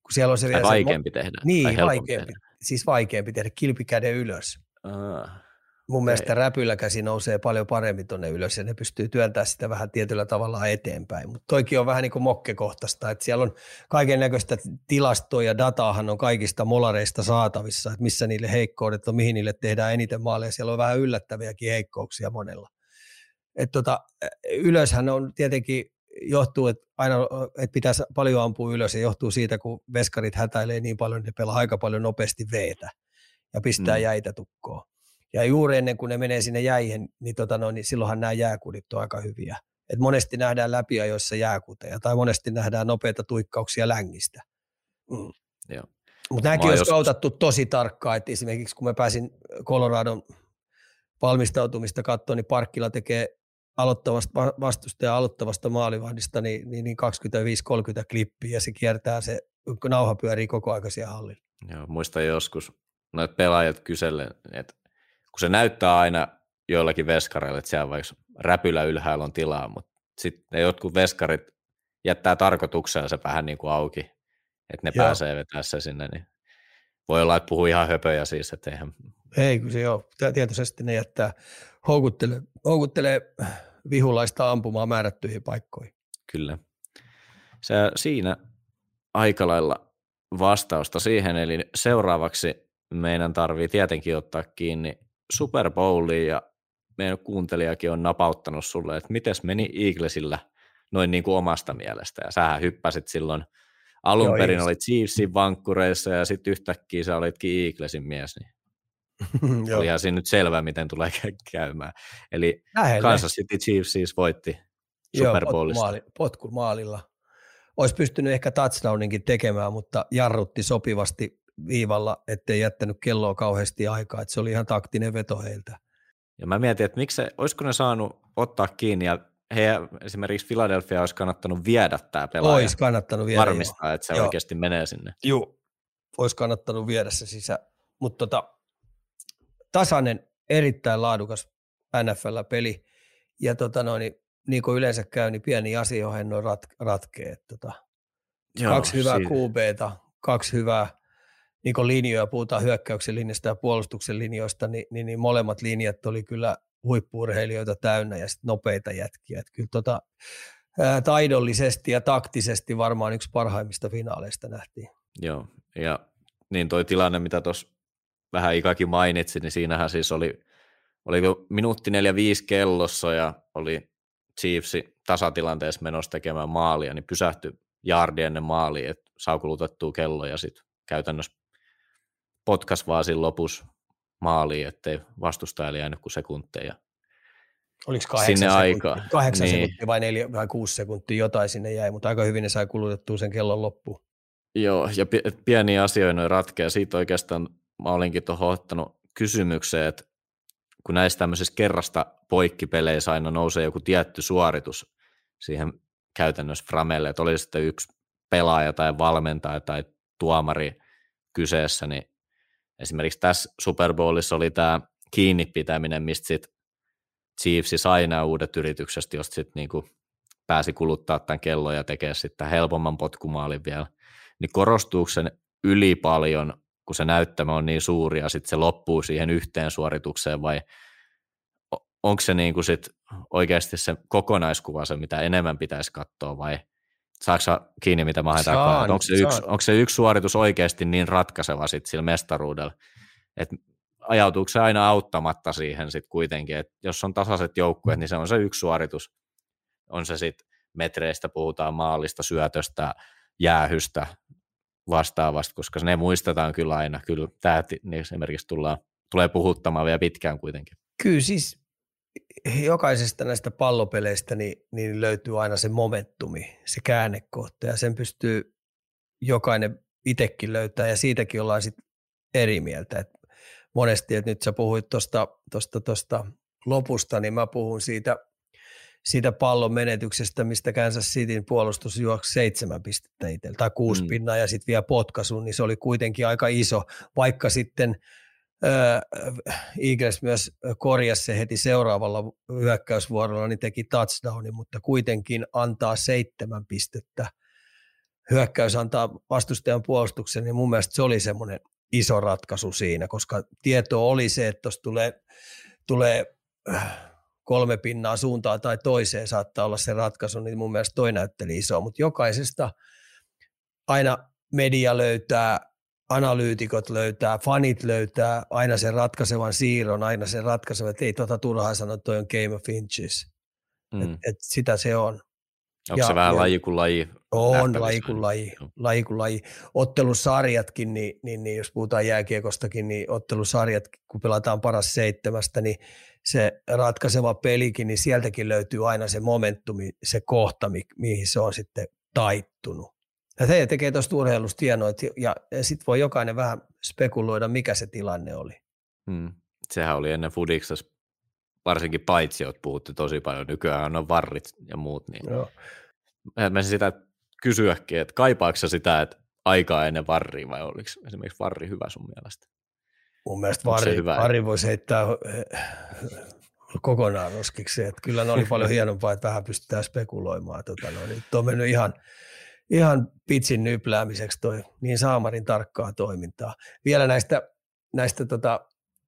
Kun siellä on se vielä vaikeampi se, tehdä. Niin, vaikeampi. Tehdä. Siis vaikeampi tehdä kilpikäden ylös. Ah mun mielestä räpyläkäsi nousee paljon paremmin tuonne ylös ja ne pystyy työntämään sitä vähän tietyllä tavalla eteenpäin. Mutta toikin on vähän niin kuin mokkekohtaista, että siellä on kaiken näköistä tilastoa ja dataahan on kaikista molareista saatavissa, että missä niille heikkoudet on, mihin niille tehdään eniten maaleja. Siellä on vähän yllättäviäkin heikkouksia monella. Et tota, ylöshän on tietenkin johtuu, että aina että pitäisi paljon ampua ylös ja johtuu siitä, kun veskarit hätäilee niin paljon, että ne pelaa aika paljon nopeasti veetä ja pistää mm. jäitä tukkoon. Ja juuri ennen kuin ne menee sinne jäihin, niin, tota no, niin silloinhan nämä jääkudit on aika hyviä. Et monesti nähdään läpiajoissa jääkuteja tai monesti nähdään nopeita tuikkauksia längistä. Mm. Mutta nämäkin olisi kautattu tosi tarkkaan, että esimerkiksi kun mä pääsin Coloradon valmistautumista katsoa, niin Parkkila tekee aloittavasta vastusta ja aloittavasta maalivahdista niin, niin, niin 25-30 klippiä ja se kiertää se, nauha pyörii koko ajan siellä hallilla. Joo, muistan joskus noita pelaajat kyselle, että kun se näyttää aina joillakin veskareilla, että siellä vaikka räpylä ylhäällä on tilaa, mutta sitten jotkut veskarit jättää tarkoituksella se vähän niin kuin auki, että ne Joo. pääsee vetää se sinne, niin voi olla, että puhuu ihan höpöjä siis, että eihän... Ei, kun se joo, tietoisesti ne jättää, houkuttelee, houkuttelee vihulaista ampumaan määrättyihin paikkoihin. Kyllä. Se, siinä aika lailla vastausta siihen, eli seuraavaksi meidän tarvii tietenkin ottaa kiinni Super Bowliin ja meidän kuuntelijakin on napauttanut sulle, että miten meni Eaglesillä noin niin kuin omasta mielestä. Ja sähän hyppäsit silloin, alun Joo, perin olit Chiefsin vankkureissa ja sitten yhtäkkiä sä olitkin Eaglesin mies. Niin Olihan siinä nyt selvää, miten tulee käymään. Eli Lähelle. Kansas City Chiefs siis voitti Super Bowlista. Joo, potkumaalilla. Olisi pystynyt ehkä touchdowninkin tekemään, mutta jarrutti sopivasti viivalla, ettei jättänyt kelloa kauheasti aikaa, että se oli ihan taktinen veto heiltä. Ja mä mietin, että miksi se, olisiko ne saanut ottaa kiinni ja he esimerkiksi Philadelphia olisi kannattanut viedä tämä pelaaja. Olisi kannattanut viedä. Varmistaa, jo. että se Joo. oikeasti menee sinne. Joo, olisi kannattanut viedä se sisään. Mutta tota, tasainen, erittäin laadukas NFL-peli. Ja tota noin, niin kuin yleensä käy, niin pieni asia, johon noin rat, ratkee. Tota, Joo, kaksi hyvää. QBta, kaksi hyvää niin linjoja, puhutaan hyökkäyksen linjasta ja puolustuksen linjoista, niin, niin, niin molemmat linjat oli kyllä huippuurheilijoita täynnä ja sit nopeita jätkiä. Että kyllä tota, ää, taidollisesti ja taktisesti varmaan yksi parhaimmista finaaleista nähtiin. Joo, ja niin toi tilanne, mitä tuossa vähän Ikakin mainitsi, niin siinähän siis oli, oli minuutti 4-5 kellossa ja oli Chiefsi tasatilanteessa menossa tekemään maalia, niin pysähtyi jaardi ennen maalia, että saa kulutettua kello ja sitten käytännössä potkas vaan siinä lopussa maaliin, ettei vastustajalle jäänyt kuin sekunteja. Oliko kahdeksan, sinne sekuntia, aika. kahdeksan niin. sekuntia vai neljä vai kuusi sekuntia, jotain sinne jäi, mutta aika hyvin ne sai kulutettua sen kellon loppuun. Joo, ja pieniä asioita noin ratkeaa. Siitä oikeastaan mä olinkin tuohon ottanut kysymykseen, että kun näistä tämmöisissä kerrasta poikkipeleissä aina nousee joku tietty suoritus siihen käytännössä Framelle, että oli sitten yksi pelaaja tai valmentaja tai tuomari kyseessä, niin esimerkiksi tässä Super Bowlissa oli tämä kiinni pitäminen, mistä sitten Chiefs sai nämä uudet yritykset, josta sitten niinku pääsi kuluttaa tämän kellon ja tekee sitten helpomman potkumaalin vielä, niin korostuuko sen yli paljon, kun se näyttämä on niin suuri ja sitten se loppuu siihen yhteen suoritukseen vai onko se niinku sit oikeasti se kokonaiskuva se, mitä enemmän pitäisi katsoa vai saako kiinni, mitä mä haetaan? Onko se, yksi, onko se yksi suoritus oikeasti niin ratkaiseva sit sillä mestaruudella, että ajautuuko se aina auttamatta siihen sitten kuitenkin, että jos on tasaiset joukkueet, niin se on se yksi suoritus. On se sitten metreistä, puhutaan maalista, syötöstä, jäähystä, vastaavasta, koska ne muistetaan kyllä aina. Kyllä tämä niin esimerkiksi tullaan, tulee puhuttamaan vielä pitkään kuitenkin. Kyllä siis jokaisesta näistä pallopeleistä niin, niin löytyy aina se momentumi, se käännekohta ja sen pystyy jokainen itsekin löytää ja siitäkin ollaan sitten eri mieltä. Et monesti, että nyt sä puhuit tuosta tosta, tosta lopusta, niin mä puhun siitä, siitä pallon menetyksestä, mistä Kansas Cityn puolustus juoksi seitsemän pistettä itsellä, tai kuusi mm. pinnaa ja sitten vielä potkaisun, niin se oli kuitenkin aika iso, vaikka sitten Eagles myös korjasi se heti seuraavalla hyökkäysvuorolla, niin teki touchdownin, mutta kuitenkin antaa seitsemän pistettä. Hyökkäys antaa vastustajan puolustuksen, niin mun mielestä se oli semmoinen iso ratkaisu siinä, koska tieto oli se, että tuossa tulee, tulee kolme pinnaa suuntaan tai toiseen saattaa olla se ratkaisu, niin mun mielestä toi näytteli iso, mutta jokaisesta aina media löytää, analyytikot löytää, fanit löytää aina sen ratkaisevan siirron, aina sen ratkaisevan, että ei tota turhaa sanoa, toi on Game of Inches. Mm. Et, et sitä se on. Onko ja, se vähän ja, laji kuin laji? On laji kuin laji, laji kuin laji. Ottelusarjatkin, niin, niin, niin jos puhutaan jääkiekostakin, niin ottelusarjat, kun pelataan paras seitsemästä, niin se ratkaiseva pelikin, niin sieltäkin löytyy aina se momentumi, se kohta, mi- mihin se on sitten taittunut. Ja se tekee tuosta urheilusta hienoa, ja, ja sitten voi jokainen vähän spekuloida, mikä se tilanne oli. Hmm. Sehän oli ennen Fudiksessa varsinkin paitsi, että puhutte tosi paljon, nykyään on varrit ja muut, niin Joo. mä sitä kysyäkin, että kaipaako sitä, että aikaa ennen varria vai oliko esimerkiksi varri hyvä sun mielestä? Mun mielestä varri, hyvä? varri voisi heittää eh, kokonaan roskiksi, että kyllä ne oli paljon hienompaa, että vähän pystytään spekuloimaan. Tota, no, niin on mennyt ihan, ihan pitsin nypläämiseksi toi niin saamarin tarkkaa toimintaa. Vielä näistä, näistä tota,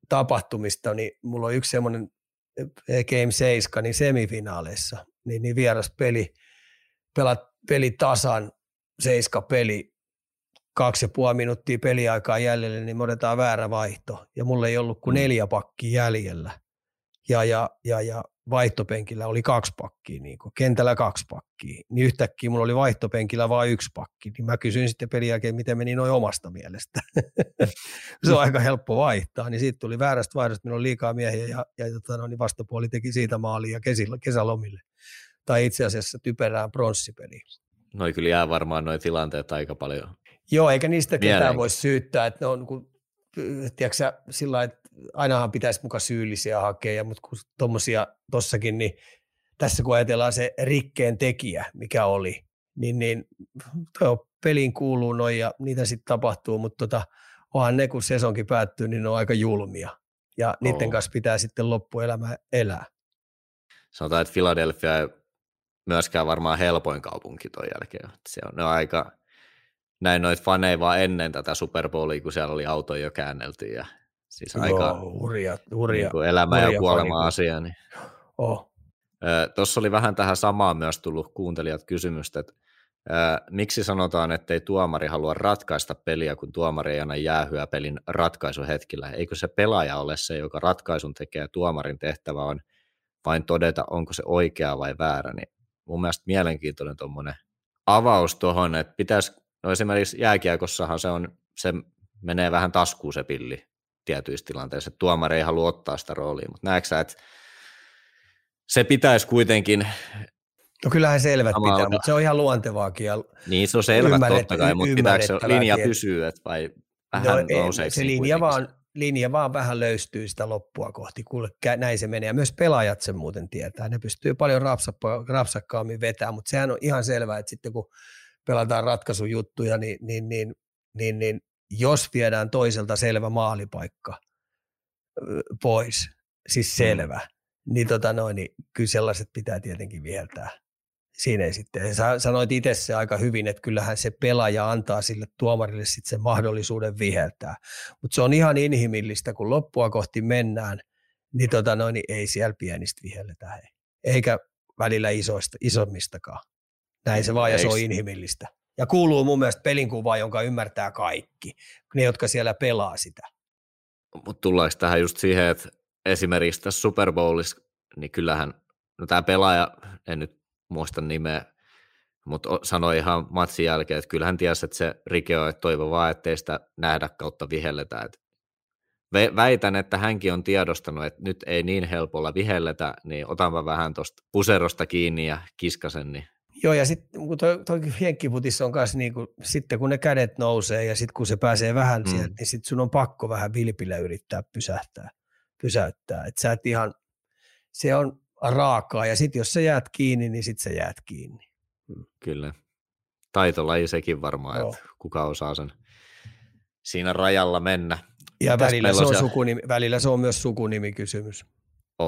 tapahtumista, niin mulla on yksi semmoinen Game 7, niin semifinaaleissa, niin, niin vieras peli, pelat peli tasan, seiska peli, kaksi ja puoli minuuttia peliaikaa jäljellä, niin me otetaan väärä vaihto. Ja mulla ei ollut kuin mm. neljä pakkia jäljellä. Ja, ja, ja, ja vaihtopenkillä oli kaksi pakkia, niin kuin, kentällä kaksi pakkia. Niin yhtäkkiä mulla oli vaihtopenkillä vain yksi pakki. Niin mä kysyin sitten pelin jälkeen, miten meni noin omasta mielestä. se on aika helppo vaihtaa. Niin siitä tuli väärästä vaihdosta, minulla on liikaa miehiä ja, ja tota, no, niin vastapuoli teki siitä maalia kesillä, kesälomille. Tai itse asiassa typerään pronssipeliin. Noi kyllä jää varmaan noin tilanteet aika paljon. Joo, eikä niistä ketään voi syyttää, että ne on kun, tiedätkö, sillä että ainahan pitäisi mukaan syyllisiä hakea, mutta kun tuommoisia tossakin, niin tässä kun ajatellaan se rikkeen tekijä, mikä oli, niin, niin tuo peliin kuuluu noin ja niitä sitten tapahtuu, mutta tota, onhan ne, kun sesonkin päättyy, niin ne on aika julmia. Ja niiden kanssa pitää sitten loppuelämä elää. Sanotaan, että Philadelphia ei myöskään varmaan helpoin kaupunki ton jälkeen. Se on, ne on aika, näin noit faneja vaan ennen tätä Super Bowlia, kun siellä oli auto jo käännelty ja Siis Joo, aika hurja, hurja, niin elämä hurja ja kuolema asia. Niin. Oh. Tuossa oli vähän tähän samaan myös tullut kuuntelijat kysymystä, että miksi sanotaan, että ei tuomari halua ratkaista peliä, kun tuomari ei anna jäähyä pelin ratkaisuhetkillä? Eikö se pelaaja ole se, joka ratkaisun tekee, tuomarin tehtävä on vain todeta, onko se oikea vai väärä, niin mun mielestä mielenkiintoinen tuommoinen avaus tuohon, että pitäisi, no esimerkiksi jääkiekossahan se on, se menee vähän taskuun se pilli, tietyissä tilanteissa, että tuomari ei halua ottaa sitä roolia, mutta näetkö sä, että se pitäisi kuitenkin No kyllähän selvät pitää, mutta se on ihan luontevaakin. Ja niin, se on selvä totta kai, mutta pitääkö se linja pysyä, että vai vähän no, ei, Se linja vaan, linja vaan vähän löystyy sitä loppua kohti, kuule näin se menee. Ja myös pelaajat sen muuten tietää, ne pystyy paljon rapsakkaammin vetämään, mutta sehän on ihan selvää, että sitten kun pelataan ratkaisujuttuja, niin, niin, niin, niin, niin jos viedään toiselta selvä maalipaikka pois, siis mm. selvä, mm. niin, tota noin, niin kyllä sellaiset pitää tietenkin viheltää. Siinä ei sitten. Sä sanoit itse se aika hyvin, että kyllähän se pelaaja antaa sille tuomarille sitten sen mahdollisuuden viheltää. Mutta se on ihan inhimillistä, kun loppua kohti mennään, niin, tota noin, niin ei siellä pienistä vihelletä. Eikä välillä isoista, isommistakaan. Näin se vaan ja se on inhimillistä. Ja kuuluu mun mielestä pelinkuvaa, jonka ymmärtää kaikki, ne jotka siellä pelaa sitä. Mutta tullaanko tähän just siihen, että esimerkiksi tässä Super Bowlissa, niin kyllähän, no tämä pelaaja, en nyt muista nimeä, mutta sanoi ihan matsin jälkeen, että kyllähän tiesi, että se Rike on, että toivo vaan, ettei sitä nähdä kautta vihelletä. Et väitän, että hänkin on tiedostanut, että nyt ei niin helpolla vihelletä, niin otanpa vähän tuosta puserosta kiinni ja kiskasen, niin Joo, ja sitten kun toi, toi on kanssa niin kuin, sitten kun ne kädet nousee ja sitten kun se pääsee vähän mm. sieltä, niin sitten sun on pakko vähän vilpillä yrittää pysähtää, pysäyttää. Että sä et ihan, se on raakaa. Ja sitten jos sä jäät kiinni, niin sitten sä jäät kiinni. Kyllä. Taitolaji sekin varmaan, Joo. että kuka osaa sen siinä rajalla mennä. Ja Mitäs välillä se, on on siellä? sukunimi, välillä se on myös sukunimikysymys.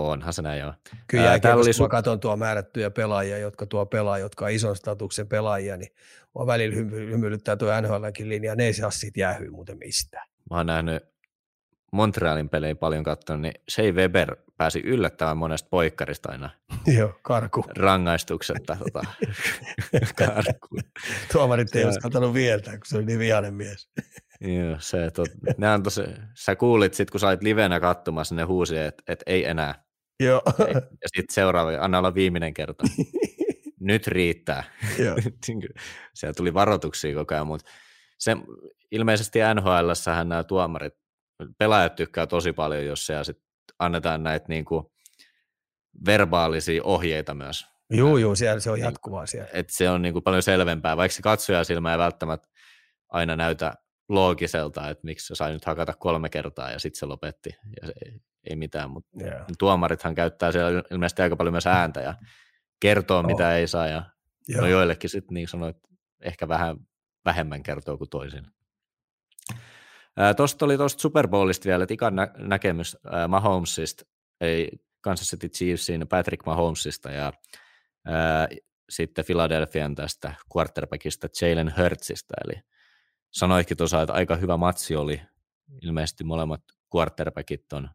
Onhan se näin joo. Kyllä Ää, Ää, täällä oli kun su- katson tuo määrättyjä pelaajia, jotka tuo pelaa, jotka on ison statuksen pelaajia, niin mua välillä hymy- hymyilyttää tuo NHLkin linja, ne ei saa siitä jäähyä muuten mistään. Mä oon nähnyt Montrealin pelejä paljon katsonut, niin Shea Weber pääsi yllättävän monesta poikkarista aina Joo, karku. rangaistuksetta tota, karkuun. Tuomarit ei olisi katsonut vieltä, kun se oli niin vihainen mies. Joo, se, tot, ne antoi sä kuulit sit, kun sä olit livenä katsomassa, ne huusi, että et ei enää. Joo. Ja sitten seuraava, anna olla viimeinen kerta. Nyt riittää. Joo. Niinku, Siellä tuli varoituksia koko ajan, mutta se, ilmeisesti NHL-sähän nämä tuomarit, pelaajat tykkää tosi paljon, jos siellä sit annetaan näitä niinku verbaalisia ohjeita myös. Juu, juu, siellä se on jatkuvaa siellä. Et se on niinku paljon selvempää, vaikka se katsoja silmä ei välttämättä aina näytä loogiselta, että miksi se sai nyt hakata kolme kertaa ja sitten se lopetti ja se ei, mitään, mutta Joo. tuomarithan käyttää siellä ilmeisesti aika paljon myös ääntä ja kertoo, Joo. mitä ei saa ja Joo. no joillekin sitten niin sanoit, ehkä vähän vähemmän kertoo kuin toisille. Tuosta oli tuosta Super Bowlista vielä, että ikan nä- näkemys ää, Mahomesista, ei Kansas City Chiefsin Patrick Mahomesista ja ää, sitten Philadelphian tästä quarterbackista Jalen Hurtsista, eli sanoitkin tuossa, että aika hyvä matsi oli, ilmeisesti molemmat quarterbackit on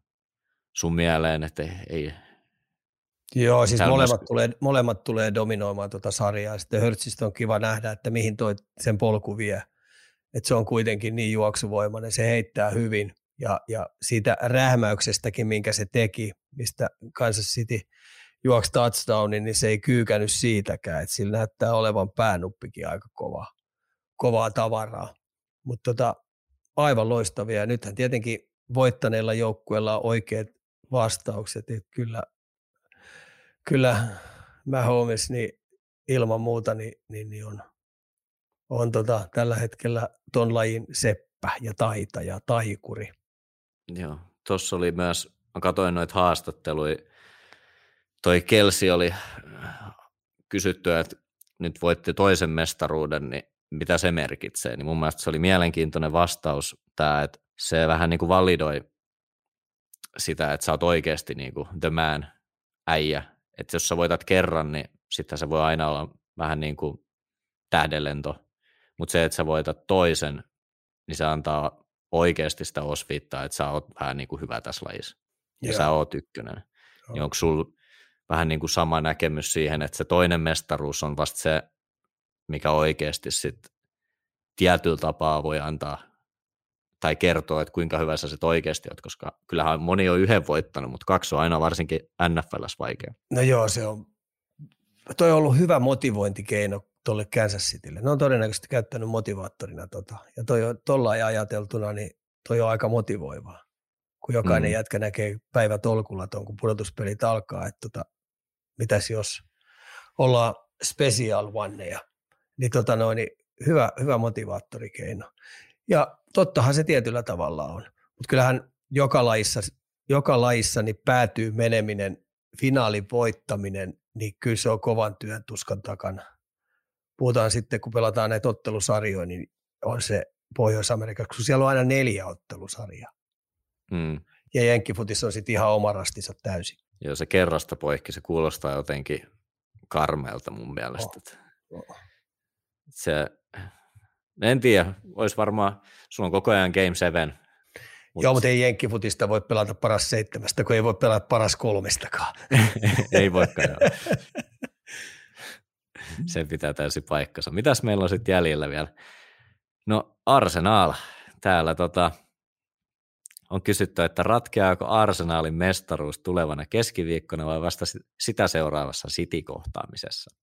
sun mieleen, että ei, Joo, siis molemmat tulee, molemmat tulee dominoimaan tuota sarjaa. Sitten Hörtsistä on kiva nähdä, että mihin toi sen polku vie. Että se on kuitenkin niin juoksuvoimainen, se heittää hyvin. Ja, ja siitä rähmäyksestäkin, minkä se teki, mistä Kansas City juoksi touchdownin, niin se ei kyykännyt siitäkään. Että sillä näyttää olevan päänuppikin aika kova, kovaa tavaraa. Mutta tota, aivan loistavia. Ja nythän tietenkin voittaneilla joukkueilla on oikeat vastaukset. Että kyllä kyllä Mahomes niin ilman muuta niin, niin, niin on, on tota, tällä hetkellä ton lajin seppä ja taitaja, taikuri. Joo, tuossa oli myös, mä katsoin noita haastatteluja, toi Kelsi oli äh, kysytty, että nyt voitte toisen mestaruuden, niin mitä se merkitsee, niin mun mielestä se oli mielenkiintoinen vastaus tämä, että se vähän niin kuin validoi sitä, että sä oot oikeasti niin kuin the man, äijä, että jos sä voitat kerran, niin sitten se voi aina olla vähän niin kuin tähdenlento, mutta se, että sä voitat toisen, niin se antaa oikeasti sitä osviittaa, että sä oot vähän niin kuin hyvä tässä lajissa ja Joo. sä oot ykkönen. Niin Joo. onko sul vähän niin kuin sama näkemys siihen, että se toinen mestaruus on vasta se, mikä oikeasti sit tietyllä tapaa voi antaa tai kertoa, että kuinka hyvä sä sit oikeasti oot, koska kyllähän moni on yhden voittanut, mutta kaksi on aina varsinkin NFLs vaikea. No joo, se on, toi on ollut hyvä motivointikeino tuolle Kansas Citylle. Ne on todennäköisesti käyttänyt motivaattorina tota. Ja toi on tuolla ajateltuna, niin toi on aika motivoivaa. Kun jokainen Mm. mm. jätkä näkee päivä tolkulla ton, kun pudotuspelit alkaa, että tota, mitäs jos ollaan special oneja, niin, tota noin, niin hyvä, hyvä motivaattorikeino. Ja tottahan se tietyllä tavalla on. Mutta kyllähän joka lajissa, joka lajissa niin päätyy meneminen, finaalin voittaminen, niin kyllä se on kovan työn tuskan takana. Puhutaan sitten, kun pelataan näitä ottelusarjoja, niin on se Pohjois-Amerikassa, kun siellä on aina neljä ottelusarjaa. Mm. Ja Jenkkifutissa on sitten ihan oma rastinsa täysin. Joo, se kerrasta poikki, se kuulostaa jotenkin karmeelta mun mielestä. että Oh. Se, en tiedä, olisi varmaan, sulla on koko ajan Game 7. Mut Joo, mutta ei Jenkkifutista voi pelata paras seitsemästä, kun ei voi pelata paras kolmestakaan. ei voikaan joo. Se pitää täysin paikkansa. Mitäs meillä on sitten jäljellä vielä? No Arsenal. Täällä tota, on kysytty, että ratkeaako Arsenalin mestaruus tulevana keskiviikkona vai vasta si- sitä seuraavassa City-kohtaamisessa?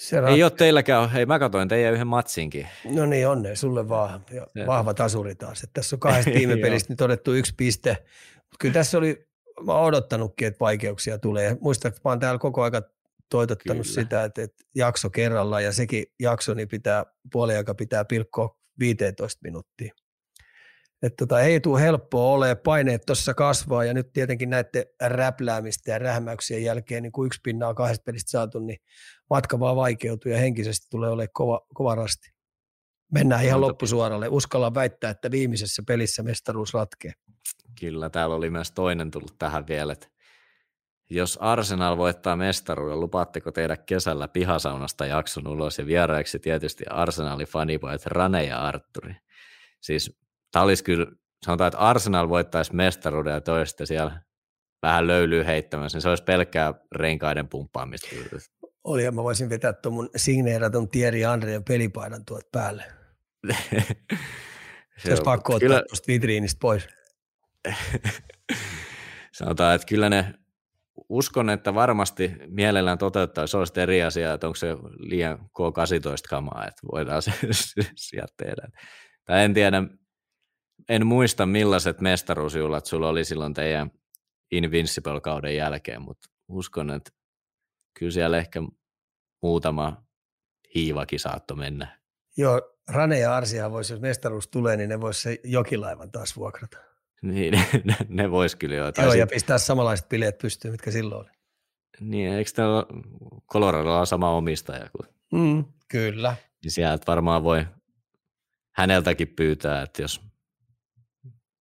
Se Ei ole teilläkään, hei mä katsoin teidän yhden matsinkin. No niin, onne sulle vaan. Ja vahva tasuri taas. Et tässä on kahdesta viime pelistä niin todettu yksi piste. Mut kyllä tässä oli, mä oon odottanutkin, että vaikeuksia tulee. Että mä oon täällä koko aika toitottanut Kyllä. sitä, että, että jakso kerrallaan ja sekin jakso niin pitää, puoli aika pitää pilkkoa 15 minuuttia. Et tota, ei tule helppoa ole, paineet tuossa kasvaa ja nyt tietenkin näiden räpläämistä ja rähmäyksien jälkeen, niin kun yksi pinnaa kahdesta pelistä saatu, niin matka vaan vaikeutuu ja henkisesti tulee olemaan kova, kova rasti. Mennään ihan loppusuoralle. Uskalla väittää, että viimeisessä pelissä mestaruus ratkee. Kyllä, täällä oli myös toinen tullut tähän vielä, että jos Arsenal voittaa mestaruuden, lupaatteko tehdä kesällä pihasaunasta jakson ulos ja vieraiksi tietysti Arsenalin fanipojat Rane ja Arturi. Siis tämä olisi kyllä, sanotaan, että Arsenal voittaisi mestaruuden ja toista siellä vähän löylyy heittämässä, niin se olisi pelkkää renkaiden pumppaamista. Oli, ja mä voisin vetää tuon mun signeeratun Thierry Andreen pelipaidan tuot päälle. se olisi pakko ottaa kyllä... tuosta vitriinistä pois. Sanotaan, että kyllä ne, uskon, että varmasti mielellään toteuttaa, se olisi eri asia, että onko se liian K18 kamaa, että voidaan se sieltä tehdä. Tai en tiedä, en muista millaiset mestaruusjuhlat sulla oli silloin teidän Invincible-kauden jälkeen, mutta uskon, että kyllä siellä ehkä muutama hiivakin saattoi mennä. Joo, Rane ja Arsia voisi, jos mestaruus tulee, niin ne voisi se jokilaivan taas vuokrata. Niin, ne, ne voisi kyllä jo. Joo, ja pistää samanlaiset bileet pystyyn, mitkä silloin oli. Niin, eikö täällä Coloradolla ole sama omistaja? Kuin... Mm, kyllä. Niin sieltä varmaan voi häneltäkin pyytää, että jos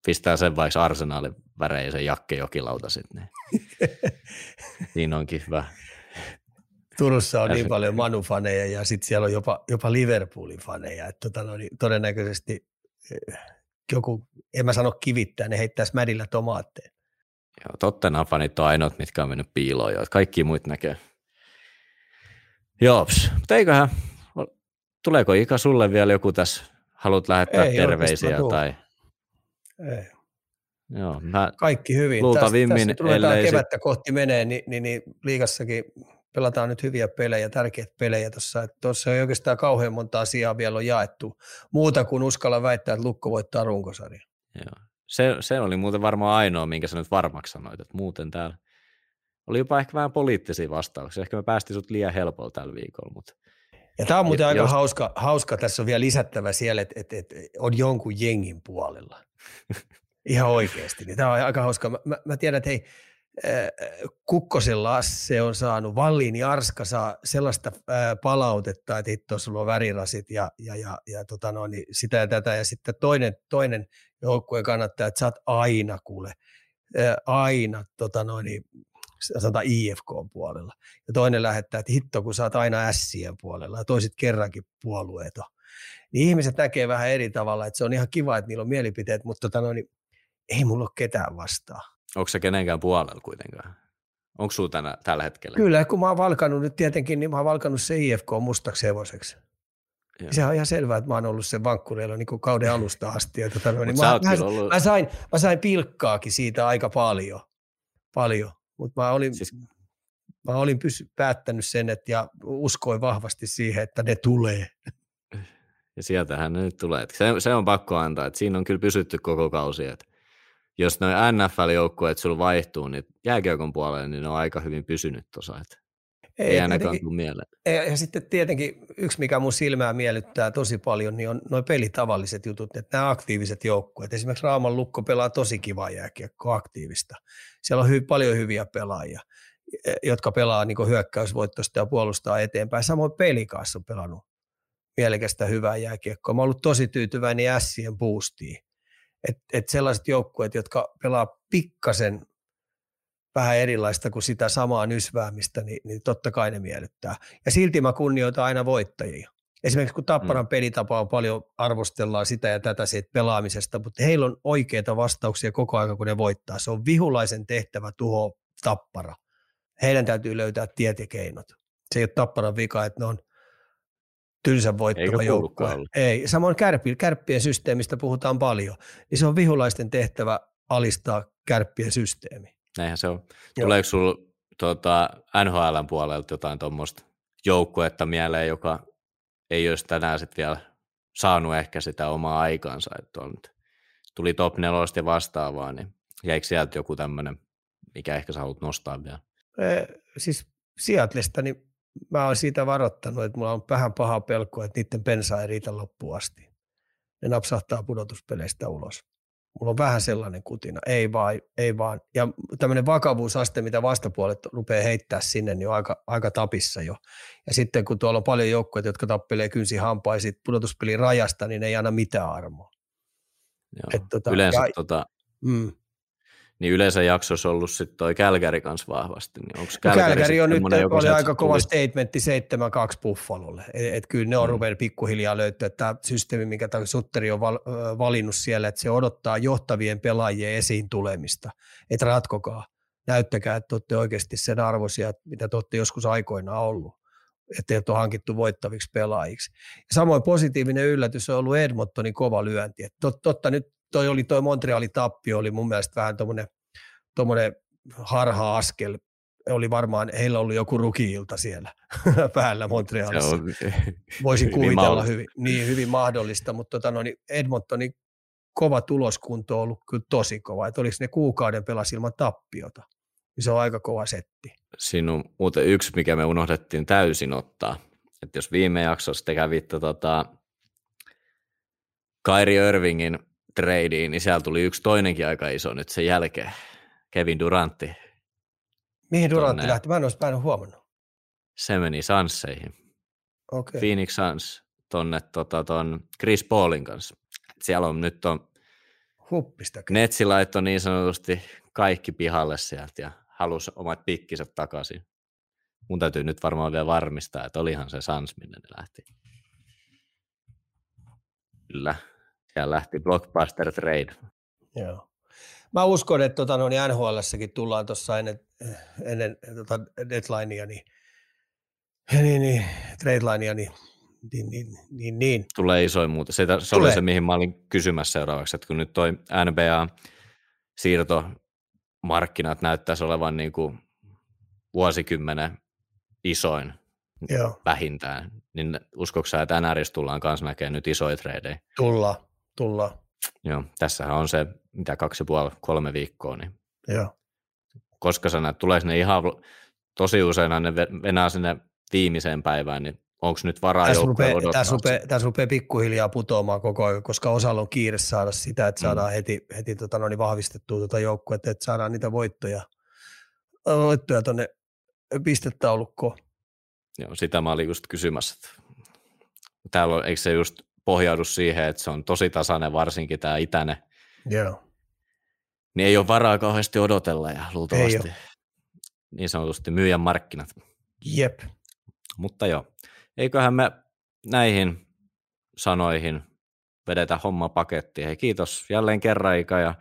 pistää sen vaikka arsenaalin väreisen jakke jokilauta sitten, niin siinä onkin hyvä. Turussa on niin paljon Manu-faneja ja sitten siellä on jopa, jopa Liverpoolin faneja, että tota, no, niin todennäköisesti eh, joku, en mä sano kivittää, ne heittäisi mädillä tomaatteja. Joo, Tottenham fanit on ainoat, mitkä on mennyt piiloon jo, kaikki muut näkee. Joo, mutta eiköhän, tuleeko Ika sulle vielä joku tässä, haluat lähettää Ei, terveisiä tai? Ei. Joo, mä Kaikki hyvin. Luultavimmin, tästä, tästä ellei kevättä kohti menee, niin, niin, niin liigassakin pelataan nyt hyviä pelejä, tärkeitä pelejä tuossa. Tuossa ei oikeastaan kauhean monta asiaa vielä on jaettu. Muuta kuin uskalla väittää, että Lukko voittaa runkosarja. Joo. Se, se oli muuten varmaan ainoa, minkä sä nyt varmaksi sanoit, että muuten täällä oli jopa ehkä vähän poliittisia vastauksia. Ehkä me päästiin sut liian helpolla tällä viikolla, mutta ja tämä on muuten aika jos... hauska, hauska, tässä on vielä lisättävä siellä, että, että, että on jonkun jengin puolella. Ihan oikeasti. Niin tämä on aika hauska. Mä, mä, mä tiedän, että hei, Kukkosen Lasse on saanut, Valliini Arska saa sellaista palautetta, että hitto, sulla on värirasit ja, ja, ja, ja tota no, niin sitä ja tätä. Ja sitten toinen, toinen joukkueen kannattaja, että sä oot aina kuule, aina tota no, niin, sanotaan IFK puolella. Ja toinen lähettää, että hitto, kun sä oot aina Sien puolella ja toiset kerrankin puolueeton. Niin ihmiset näkee vähän eri tavalla, että se on ihan kiva, että niillä on mielipiteet, mutta tota no, niin, ei mulla ole ketään vastaan Onko se kenenkään puolella kuitenkaan? Onko sinulla tänä, tällä hetkellä? Kyllä, kun mä oon valkannut nyt tietenkin, niin mä oon valkannut se IFK mustaksi hevoseksi. Joo. Se on ihan selvää, että mä oon ollut sen vankkureilla niin kuin kauden alusta asti. Ja tota, niin mä, mä, ollut... mä, sain, mä sain pilkkaakin siitä aika paljon, paljon. mutta mä olin, siis... mä olin pysy, päättänyt sen, että ja uskoin vahvasti siihen, että ne tulee. Ja sieltähän ne nyt tulee. Se, se on pakko antaa, että siinä on kyllä pysytty koko kausi, että jos noin NFL-joukkueet sulla vaihtuu, niin jääkiekon puolelle, niin ne on aika hyvin pysynyt tuossa. Ei, ei ainakaan tule mieleen. Ja, ja sitten tietenkin yksi, mikä mun silmää miellyttää tosi paljon, niin on noin pelitavalliset jutut, että nämä aktiiviset joukkueet. Esimerkiksi Raaman Lukko pelaa tosi kivaa jääkiekkoa aktiivista. Siellä on hy, paljon hyviä pelaajia, e, jotka pelaa niin hyökkäysvoittosta ja puolustaa eteenpäin. Samoin pelikaassa on pelannut mielekästä hyvää jääkiekkoa. Mä oon ollut tosi tyytyväinen Ässien boostiin että et sellaiset joukkueet, jotka pelaa pikkasen vähän erilaista kuin sitä samaa nysväämistä, niin, niin totta kai ne miellyttää. Ja silti mä kunnioitan aina voittajia. Esimerkiksi kun Tapparan mm. pelitapa on paljon, arvostellaan sitä ja tätä siitä pelaamisesta, mutta heillä on oikeita vastauksia koko ajan, kun ne voittaa. Se on vihulaisen tehtävä tuho Tappara. Heidän täytyy löytää tiet ja keinot. Se ei ole Tapparan vika, että ne on tylsän voittava joukkue. Ei. Samoin kärpi, kärppien systeemistä puhutaan paljon. Niin se on vihulaisten tehtävä alistaa kärppien systeemi. Näinhän se on. Tuleeko sinulla tuota, NHLn puolelta jotain tuommoista joukkuetta mieleen, joka ei olisi tänään sitten vielä saanut ehkä sitä omaa aikaansa, että on, tuli top nelosta ja vastaavaa, niin jäikö sieltä joku tämmöinen, mikä ehkä sä haluat nostaa vielä? E, siis Seatlesta, niin mä oon siitä varoittanut, että mulla on vähän paha pelko, että niiden pensa ei riitä loppuun asti. Ne napsahtaa pudotuspeleistä ulos. Mulla on vähän sellainen kutina, ei vaan, ei vaan. Ja tämmöinen vakavuusaste, mitä vastapuolet rupeaa heittää sinne, niin on aika, aika tapissa jo. Ja sitten kun tuolla on paljon joukkoja, jotka tappelee kynsi hampaisit pudotuspelin rajasta, niin ei anna mitään armoa. Joo. Et, tota, Yleensä ja, tota, mm niin yleensä jaksossa ollut sitten toi Kälkäri kanssa vahvasti. Niin onko Kälkäri, Kälkäri on nyt oli aika kova statementti 7-2 Buffalolle. Et, et kyllä ne on mm. ruvennut pikkuhiljaa löytyä, että tämä systeemi, mikä tämä Sutteri on val, valinnut siellä, että se odottaa johtavien pelaajien esiin tulemista. Että ratkokaa, näyttäkää, että olette oikeasti sen arvoisia, mitä te olette joskus aikoinaan ollut että teiltä on hankittu voittaviksi pelaajiksi. Ja samoin positiivinen yllätys on ollut Edmontonin kova lyönti. Et totta, nyt toi oli toi Montrealin tappio, oli mun mielestä vähän tuommoinen harha-askel. Oli varmaan, heillä oli joku rukiilta siellä päällä Montrealissa. Voisin kuvitella hyvin, niin hyvin mahdollista, mutta tota, no, niin Edmontonin kova tuloskunto on ollut kyllä tosi kova. Että oliko ne kuukauden pelasi ilman tappiota. Niin se on aika kova setti. Siinä on muuten yksi, mikä me unohdettiin täysin ottaa. Että jos viime jaksossa te kävitte tota, Kairi Irvingin tradeen, niin siellä tuli yksi toinenkin aika iso nyt sen jälkeen. Kevin Durantti. Mihin Durantti lähti? Mä en olisi päin huomannut. Se meni Sansseihin. Okay. Phoenix Suns tonne tota, ton Chris Paulin kanssa. Siellä on nyt on Huppista. Netsi laittoi niin sanotusti kaikki pihalle sieltä ja halusi omat pikkiset takaisin. Mun täytyy nyt varmaan vielä varmistaa, että olihan se Sans, minne ne lähti. Kyllä. Siellä lähti Blockbuster Trade. Joo. Mä uskon, että tota, no, niin NHLssäkin tullaan tuossa ennen, ennen tota deadlinea, niin, niin, niin trade linea, niin, niin, niin, niin, niin. Tulee isoin muuta. Se, se oli se, mihin mä olin kysymässä seuraavaksi, että kun nyt toi NBA-siirto markkinat näyttäisi olevan niin kuin vuosikymmenen isoin Joo. vähintään, niin uskoksä, että NRS tullaan kanssa näkemään nyt isoja tradeja? Tullaan, tullaan. Joo, tässähän on se, mitä kaksi ja puoli, kolme viikkoa, niin Joo. koska sä näet, tulee sinne ihan, tosi usein ne venää sinne viimeiseen päivään, niin onko nyt varaa tässä rupeaa, odottaa? Tässä rupeaa, tässä rupeaa pikkuhiljaa putoamaan koko ajan, koska osalla on kiire saada sitä, että saadaan mm. heti, heti tota, no, niin vahvistettua tuota joukkuetta, että saadaan niitä voittoja, voittoja tuonne pistetaulukkoon. Joo, sitä mä olin just kysymässä. Täällä on, eikö se just pohjaudu siihen, että se on tosi tasainen, varsinkin tämä itäinen. Joo. Niin ei ole varaa kauheasti odotella ja luultavasti niin sanotusti myyjän markkinat. Jep. Mutta joo, eiköhän me näihin sanoihin vedetä homma pakettiin. Hei, kiitos jälleen kerran Ika ja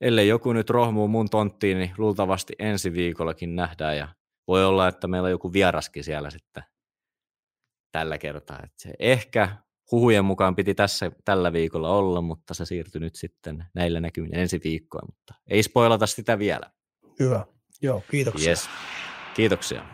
ellei joku nyt rohmuu mun tonttiin, niin luultavasti ensi viikollakin nähdään ja voi olla, että meillä on joku vieraskin siellä sitten tällä kertaa. Että se ehkä huhujen mukaan piti tässä tällä viikolla olla, mutta se siirtyi nyt sitten näillä näkymin ensi viikkoa, mutta ei spoilata sitä vielä. Hyvä. Joo, kiitoksia. Yes. Kiitoksia.